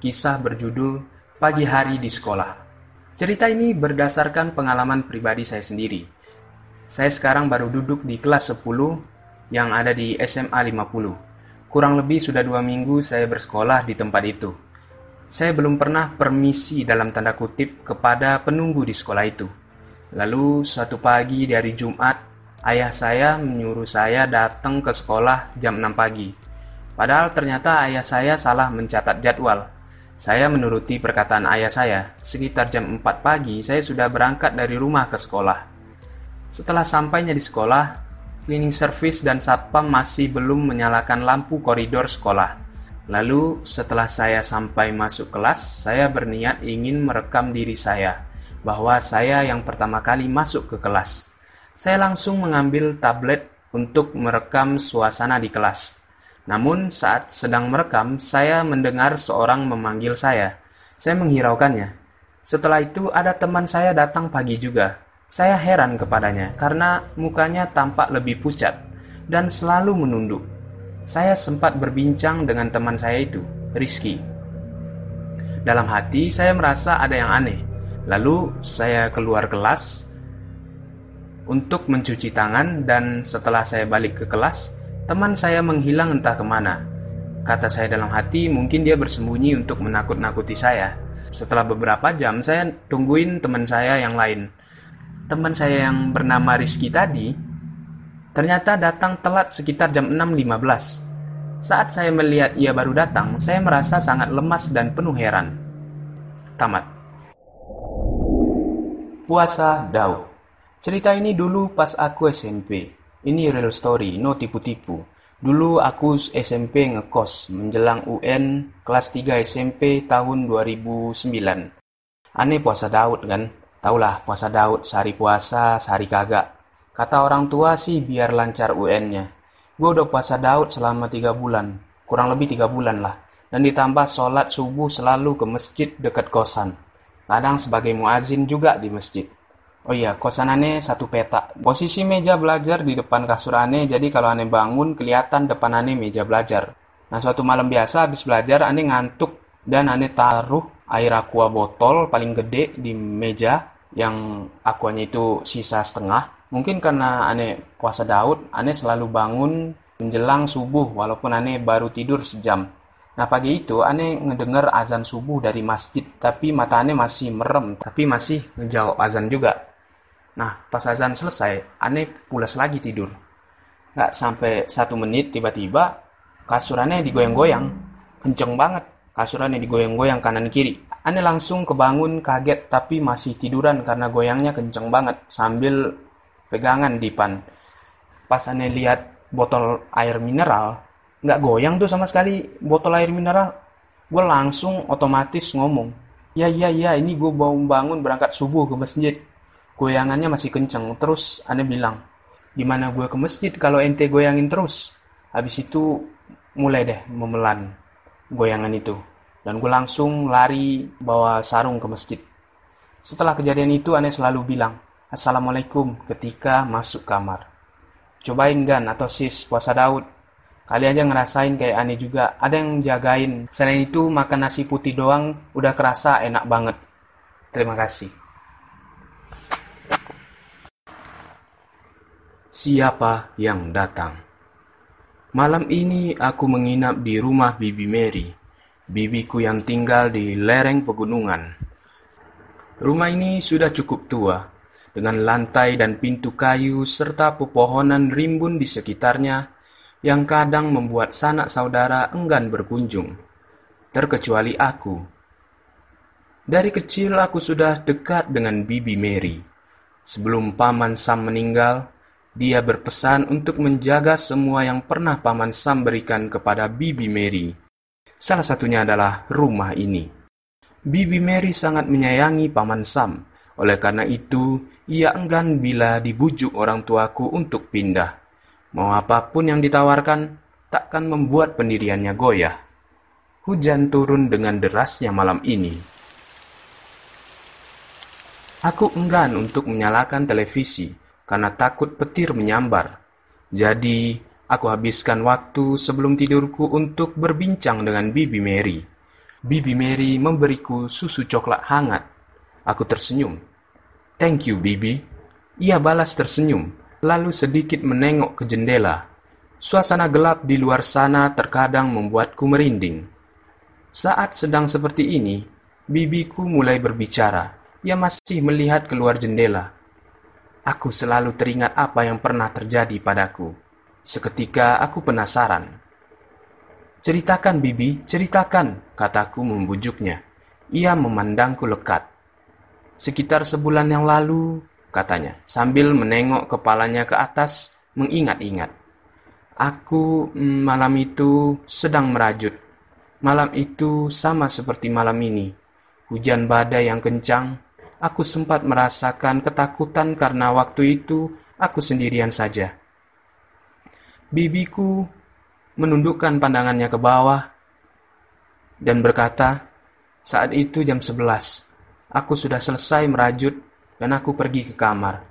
Kisah berjudul Pagi Hari di Sekolah. Cerita ini berdasarkan pengalaman pribadi saya sendiri. Saya sekarang baru duduk di kelas 10 yang ada di SMA 50 Kurang lebih sudah dua minggu saya bersekolah di tempat itu. Saya belum pernah permisi dalam tanda kutip kepada penunggu di sekolah itu. Lalu suatu pagi di hari Jumat, ayah saya menyuruh saya datang ke sekolah jam 6 pagi. Padahal ternyata ayah saya salah mencatat jadwal. Saya menuruti perkataan ayah saya, sekitar jam 4 pagi saya sudah berangkat dari rumah ke sekolah. Setelah sampainya di sekolah, cleaning service dan satpam masih belum menyalakan lampu koridor sekolah. Lalu setelah saya sampai masuk kelas, saya berniat ingin merekam diri saya, bahwa saya yang pertama kali masuk ke kelas. Saya langsung mengambil tablet untuk merekam suasana di kelas. Namun saat sedang merekam, saya mendengar seorang memanggil saya. Saya menghiraukannya. Setelah itu ada teman saya datang pagi juga. Saya heran kepadanya karena mukanya tampak lebih pucat dan selalu menunduk. Saya sempat berbincang dengan teman saya itu, Rizky. Dalam hati saya merasa ada yang aneh. Lalu saya keluar kelas untuk mencuci tangan dan setelah saya balik ke kelas, teman saya menghilang entah ke mana. Kata saya dalam hati, mungkin dia bersembunyi untuk menakut-nakuti saya. Setelah beberapa jam, saya tungguin teman saya yang lain teman saya yang bernama Rizky tadi ternyata datang telat sekitar jam 6.15. Saat saya melihat ia baru datang, saya merasa sangat lemas dan penuh heran. Tamat. Puasa Daud. Cerita ini dulu pas aku SMP. Ini real story, no tipu-tipu. Dulu aku SMP ngekos menjelang UN kelas 3 SMP tahun 2009. Aneh puasa Daud kan? Taulah puasa Daud, sehari puasa, sehari kagak. Kata orang tua sih biar lancar UN-nya. Gue udah puasa Daud selama tiga bulan, kurang lebih tiga bulan lah. Dan ditambah sholat subuh selalu ke masjid dekat kosan. Kadang sebagai muazin juga di masjid. Oh iya, kosan aneh satu petak. Posisi meja belajar di depan kasur aneh, jadi kalau aneh bangun kelihatan depan aneh meja belajar. Nah suatu malam biasa habis belajar aneh ngantuk dan aneh taruh air aqua botol paling gede di meja yang aquanya itu sisa setengah. Mungkin karena aneh puasa Daud, aneh selalu bangun menjelang subuh walaupun aneh baru tidur sejam. Nah pagi itu aneh ngedenger azan subuh dari masjid, tapi mata aneh masih merem, tapi masih ngejawab azan juga. Nah, pas azan selesai, aneh pulas lagi tidur. Nggak sampai satu menit, tiba-tiba kasurannya digoyang-goyang. Kenceng banget. Kasurannya digoyang-goyang kanan kiri. Aneh langsung kebangun kaget tapi masih tiduran karena goyangnya kenceng banget sambil pegangan dipan. Pas aneh lihat botol air mineral, nggak goyang tuh sama sekali botol air mineral. Gue langsung otomatis ngomong, ya ya ya ini gue mau bangun berangkat subuh ke masjid. Goyangannya masih kenceng. Terus aneh bilang gimana gue ke masjid kalau ente goyangin terus? Habis itu mulai deh memelan goyangan itu. Dan gue langsung lari bawa sarung ke masjid. Setelah kejadian itu aneh selalu bilang assalamualaikum ketika masuk kamar. Cobain gan atau sis puasa Daud. Kali aja ngerasain kayak aneh juga. Ada yang jagain. Selain itu makan nasi putih doang udah kerasa enak banget. Terima kasih. Siapa yang datang? Malam ini aku menginap di rumah Bibi Mary, bibiku yang tinggal di lereng pegunungan. Rumah ini sudah cukup tua, dengan lantai dan pintu kayu serta pepohonan rimbun di sekitarnya yang kadang membuat sanak saudara enggan berkunjung, terkecuali aku. Dari kecil aku sudah dekat dengan Bibi Mary. Sebelum Paman Sam meninggal, dia berpesan untuk menjaga semua yang pernah Paman Sam berikan kepada Bibi Mary. Salah satunya adalah rumah ini. Bibi Mary sangat menyayangi Paman Sam. Oleh karena itu, ia enggan bila dibujuk orang tuaku untuk pindah. Mau apa pun yang ditawarkan, takkan membuat pendiriannya goyah. Hujan turun dengan derasnya malam ini. Aku enggan untuk menyalakan televisi karena takut petir menyambar. Jadi, aku habiskan waktu sebelum tidurku untuk berbincang dengan Bibi Mary. Bibi Mary memberiku susu coklat hangat. Aku tersenyum. Thank you, Bibi. Ia balas tersenyum, lalu sedikit menengok ke jendela. Suasana gelap di luar sana terkadang membuatku merinding. Saat sedang seperti ini, bibiku mulai berbicara. Ia masih melihat keluar jendela Aku selalu teringat apa yang pernah terjadi padaku. Seketika aku penasaran. Ceritakan, Bibi, ceritakan, kataku membujuknya. Ia memandangku lekat. Sekitar sebulan yang lalu, katanya, sambil menengok kepalanya ke atas, mengingat-ingat. Aku mm, malam itu sedang merajut. Malam itu sama seperti malam ini. Hujan badai yang kencang aku sempat merasakan ketakutan karena waktu itu aku sendirian saja. Bibiku menundukkan pandangannya ke bawah dan berkata, saat itu jam 11, aku sudah selesai merajut dan aku pergi ke kamar.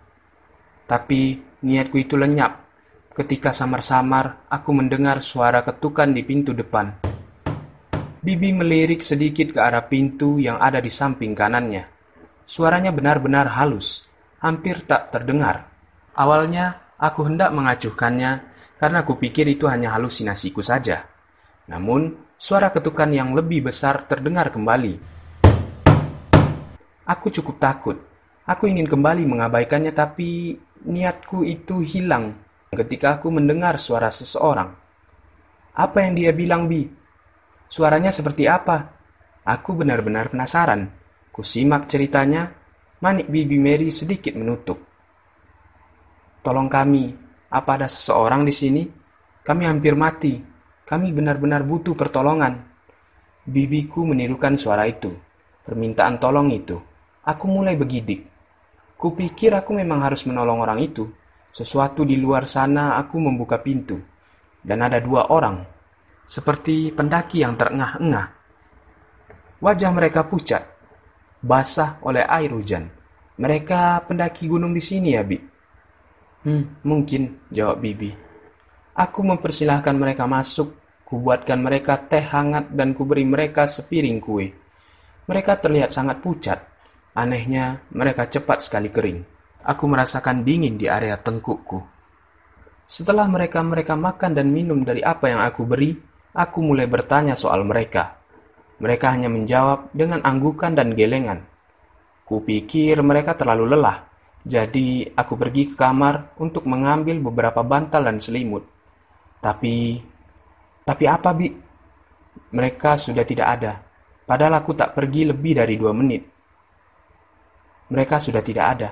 Tapi niatku itu lenyap ketika samar-samar aku mendengar suara ketukan di pintu depan. Bibi melirik sedikit ke arah pintu yang ada di samping kanannya. Suaranya benar-benar halus, hampir tak terdengar. Awalnya, aku hendak mengacuhkannya karena kupikir itu hanya halusinasiku saja. Namun, suara ketukan yang lebih besar terdengar kembali. Aku cukup takut. Aku ingin kembali mengabaikannya tapi niatku itu hilang ketika aku mendengar suara seseorang. Apa yang dia bilang, Bi? Suaranya seperti apa? Aku benar-benar penasaran. Kusimak ceritanya, manik Bibi Mary sedikit menutup. Tolong kami, apa ada seseorang di sini? Kami hampir mati. Kami benar-benar butuh pertolongan. Bibiku menirukan suara itu. Permintaan tolong itu. Aku mulai begidik. Kupikir aku memang harus menolong orang itu. Sesuatu di luar sana aku membuka pintu. Dan ada dua orang. Seperti pendaki yang terengah-engah. Wajah mereka pucat basah oleh air hujan. Mereka pendaki gunung di sini ya, Bi? Hmm, mungkin, jawab Bibi. Aku mempersilahkan mereka masuk, kubuatkan mereka teh hangat dan kuberi mereka sepiring kue. Mereka terlihat sangat pucat. Anehnya, mereka cepat sekali kering. Aku merasakan dingin di area tengkukku. Setelah mereka-mereka makan dan minum dari apa yang aku beri, aku mulai bertanya soal mereka. Mereka hanya menjawab dengan anggukan dan gelengan. Kupikir mereka terlalu lelah, Jadi, aku pergi ke kamar untuk mengambil beberapa bantal dan selimut. Tapi, tapi apa, Bi? Mereka sudah tidak ada. Padahal aku tak pergi lebih dari dua menit. Mereka sudah tidak ada.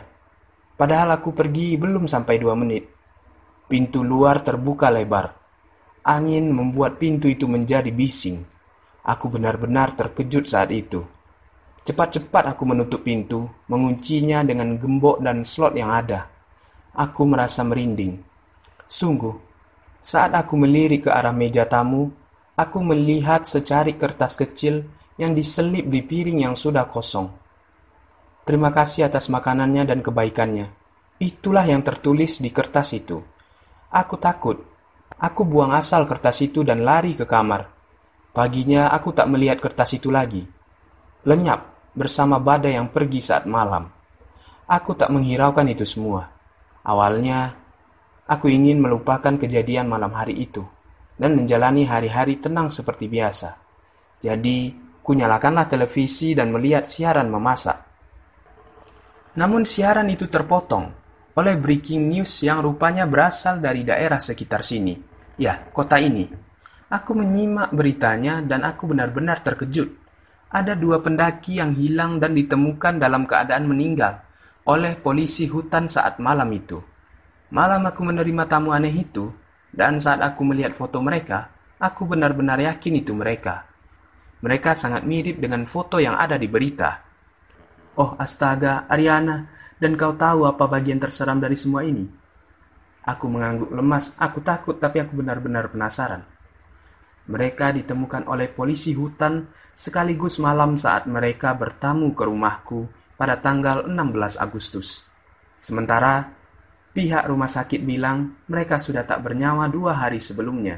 Padahal aku pergi belum sampai dua menit. Pintu luar terbuka lebar. Angin membuat pintu itu menjadi bising. Aku benar-benar terkejut saat itu. Cepat-cepat aku menutup pintu, menguncinya dengan gembok dan slot yang ada. Aku merasa merinding. Sungguh, saat aku melirik ke arah meja tamu, aku melihat secari kertas kecil yang diselip di piring yang sudah kosong. Terima kasih atas makanannya dan kebaikannya. Itulah yang tertulis di kertas itu. Aku takut. Aku buang asal kertas itu dan lari ke kamar. Paginya aku tak melihat kertas itu lagi. Lenyap bersama badai yang pergi saat malam. Aku tak menghiraukan itu semua. Awalnya, aku ingin melupakan kejadian malam hari itu dan menjalani hari-hari tenang seperti biasa. Jadi, kunyalakanlah televisi dan melihat siaran memasak. Namun siaran itu terpotong oleh breaking news yang rupanya berasal dari daerah sekitar sini. Ya, kota ini. Aku menyimak beritanya dan aku benar-benar terkejut ada dua pendaki yang hilang dan ditemukan dalam keadaan meninggal oleh polisi hutan saat malam itu. Malam aku menerima tamu aneh itu, dan saat aku melihat foto mereka, aku benar-benar yakin itu mereka. Mereka sangat mirip dengan foto yang ada di berita. Oh astaga, Ariana, dan kau tahu apa bagian terseram dari semua ini? Aku mengangguk lemas, aku takut tapi aku benar-benar penasaran. Mereka ditemukan oleh polisi hutan sekaligus malam saat mereka bertamu ke rumahku pada tanggal 16 Agustus. Sementara pihak rumah sakit bilang mereka sudah tak bernyawa dua hari sebelumnya,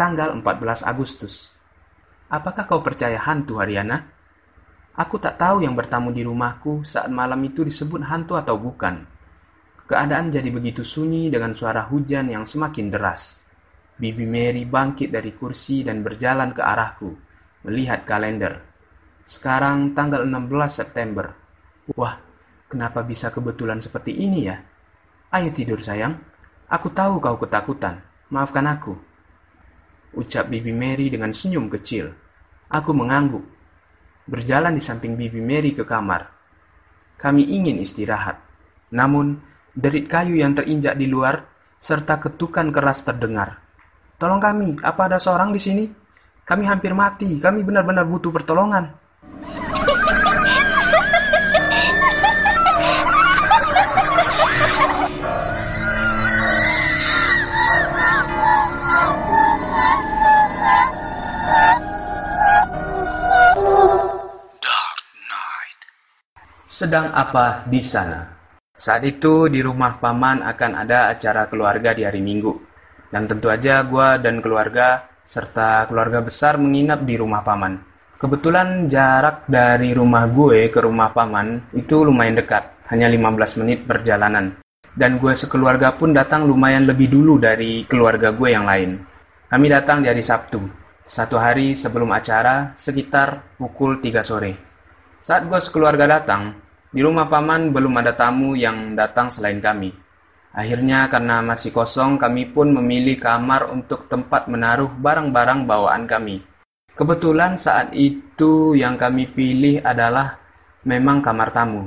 tanggal 14 Agustus. Apakah kau percaya hantu, Haryana? Aku tak tahu yang bertamu di rumahku saat malam itu disebut hantu atau bukan. Keadaan jadi begitu sunyi dengan suara hujan yang semakin deras. Bibi Mary bangkit dari kursi dan berjalan ke arahku, melihat kalender. Sekarang tanggal 16 September. Wah, kenapa bisa kebetulan seperti ini ya? Ayo tidur sayang. Aku tahu kau ketakutan. Maafkan aku. Ucap Bibi Mary dengan senyum kecil. Aku mengangguk. Berjalan di samping Bibi Mary ke kamar. Kami ingin istirahat. Namun, derit kayu yang terinjak di luar serta ketukan keras terdengar. Tolong kami, apa ada seorang di sini? Kami hampir mati, kami benar-benar butuh pertolongan. Sedang apa di sana? Saat itu di rumah paman akan ada acara keluarga di hari Minggu. Dan tentu aja gue dan keluarga serta keluarga besar menginap di rumah paman. Kebetulan jarak dari rumah gue ke rumah paman itu lumayan dekat, hanya 15 menit perjalanan. Dan gue sekeluarga pun datang lumayan lebih dulu dari keluarga gue yang lain. Kami datang di hari Sabtu, satu hari sebelum acara sekitar pukul 3 sore. Saat gue sekeluarga datang, di rumah paman belum ada tamu yang datang selain kami. Akhirnya karena masih kosong kami pun memilih kamar untuk tempat menaruh barang-barang bawaan kami. Kebetulan saat itu yang kami pilih adalah memang kamar tamu,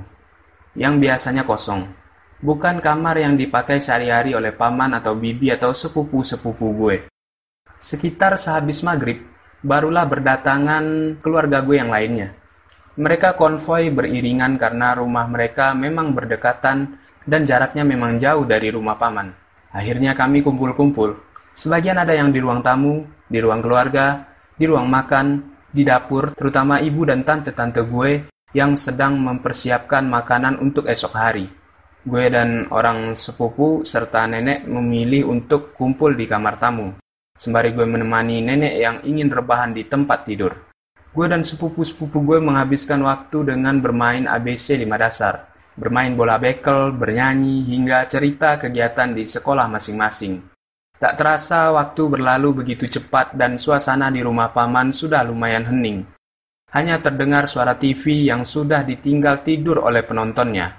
yang biasanya kosong. Bukan kamar yang dipakai sehari-hari oleh paman atau bibi atau sepupu-sepupu gue. Sekitar sehabis maghrib, barulah berdatangan keluarga gue yang lainnya. Mereka konvoi beriringan karena rumah mereka memang berdekatan dan jaraknya memang jauh dari rumah paman. Akhirnya kami kumpul-kumpul. Sebagian ada yang di ruang tamu, di ruang keluarga, di ruang makan, di dapur, terutama ibu dan tante-tante gue yang sedang mempersiapkan makanan untuk esok hari. Gue dan orang sepupu serta nenek memilih untuk kumpul di kamar tamu. Sembari gue menemani nenek yang ingin rebahan di tempat tidur. Gue dan sepupu-sepupu gue menghabiskan waktu dengan bermain ABC 5 dasar bermain bola bekel, bernyanyi, hingga cerita kegiatan di sekolah masing-masing. Tak terasa waktu berlalu begitu cepat dan suasana di rumah paman sudah lumayan hening. Hanya terdengar suara TV yang sudah ditinggal tidur oleh penontonnya.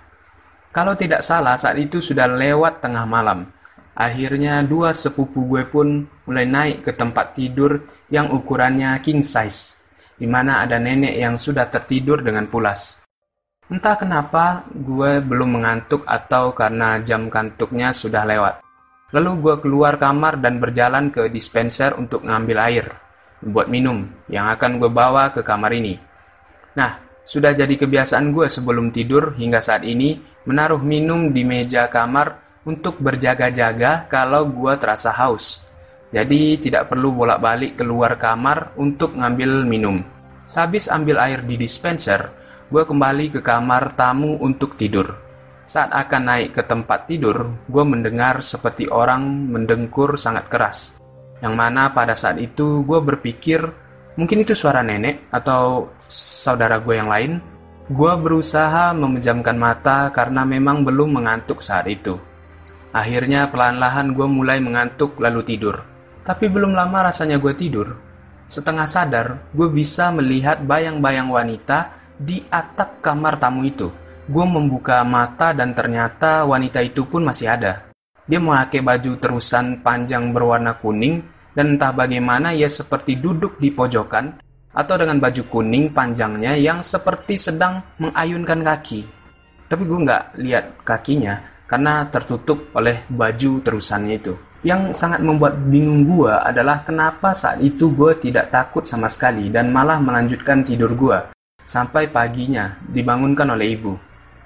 Kalau tidak salah saat itu sudah lewat tengah malam. Akhirnya dua sepupu gue pun mulai naik ke tempat tidur yang ukurannya king size, di mana ada nenek yang sudah tertidur dengan pulas. Entah kenapa gue belum mengantuk atau karena jam kantuknya sudah lewat. Lalu gue keluar kamar dan berjalan ke dispenser untuk ngambil air buat minum yang akan gue bawa ke kamar ini. Nah, sudah jadi kebiasaan gue sebelum tidur hingga saat ini menaruh minum di meja kamar untuk berjaga-jaga kalau gue terasa haus. Jadi tidak perlu bolak-balik keluar kamar untuk ngambil minum. Sehabis ambil air di dispenser, gue kembali ke kamar tamu untuk tidur. Saat akan naik ke tempat tidur, gue mendengar seperti orang mendengkur sangat keras. Yang mana pada saat itu gue berpikir mungkin itu suara nenek atau saudara gue yang lain. Gue berusaha memejamkan mata karena memang belum mengantuk saat itu. Akhirnya pelan-lahan gue mulai mengantuk lalu tidur. Tapi belum lama rasanya gue tidur. Setengah sadar, gue bisa melihat bayang-bayang wanita di atap kamar tamu itu. Gue membuka mata dan ternyata wanita itu pun masih ada. Dia memakai baju terusan panjang berwarna kuning dan entah bagaimana ia seperti duduk di pojokan atau dengan baju kuning panjangnya yang seperti sedang mengayunkan kaki. Tapi gue nggak lihat kakinya karena tertutup oleh baju terusannya itu. Yang sangat membuat bingung gue adalah kenapa saat itu gue tidak takut sama sekali dan malah melanjutkan tidur gue sampai paginya dibangunkan oleh ibu.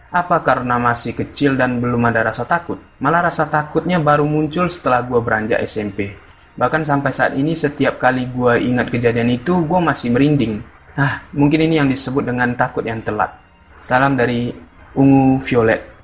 Apa karena masih kecil dan belum ada rasa takut? Malah rasa takutnya baru muncul setelah gue beranjak SMP. Bahkan sampai saat ini setiap kali gue ingat kejadian itu, gue masih merinding. Ah, mungkin ini yang disebut dengan takut yang telat. Salam dari Ungu Violet.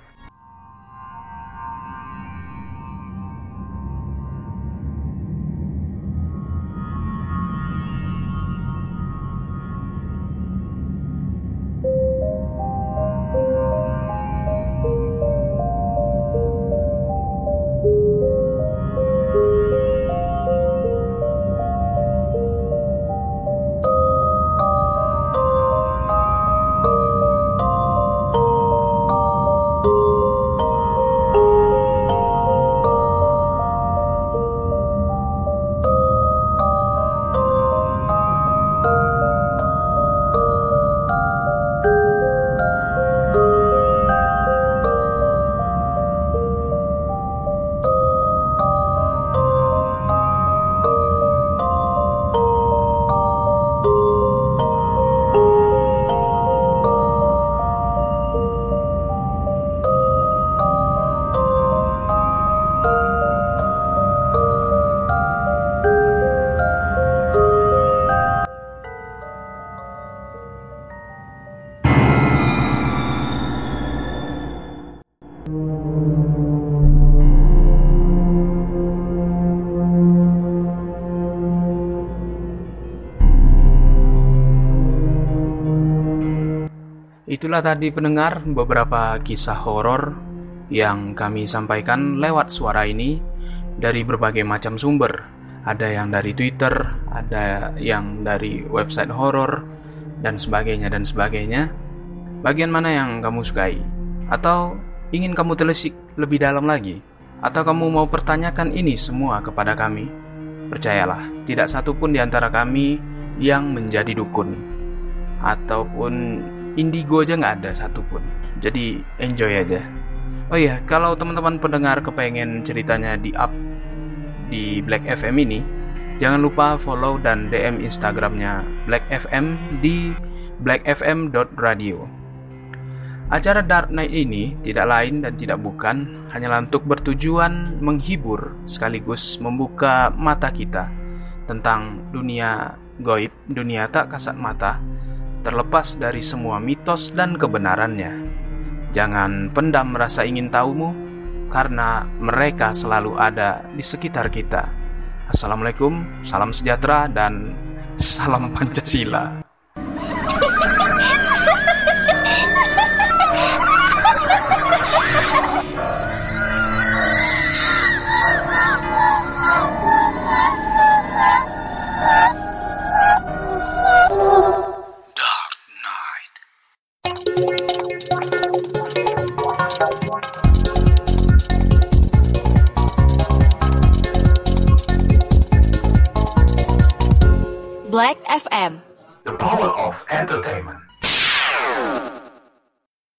Itulah tadi pendengar beberapa kisah horor yang kami sampaikan lewat suara ini dari berbagai macam sumber. Ada yang dari Twitter, ada yang dari website horor dan sebagainya dan sebagainya. Bagian mana yang kamu sukai? Atau ingin kamu telisik lebih dalam lagi? Atau kamu mau pertanyakan ini semua kepada kami? Percayalah, tidak satu pun di antara kami yang menjadi dukun ataupun indigo aja nggak ada satupun. Jadi enjoy aja. Oh iya kalau teman-teman pendengar kepengen ceritanya di up di Black FM ini jangan lupa follow dan DM Instagramnya Black FM di blackfm.radio Acara Dark Night ini tidak lain dan tidak bukan hanyalah untuk bertujuan menghibur sekaligus membuka mata kita tentang dunia goib, dunia tak kasat mata, terlepas dari semua mitos dan kebenarannya. Jangan pendam rasa ingin tahumu, karena mereka selalu ada di sekitar kita. Assalamualaikum, salam sejahtera, dan *laughs* salam Pancasila. FM. The power of entertainment.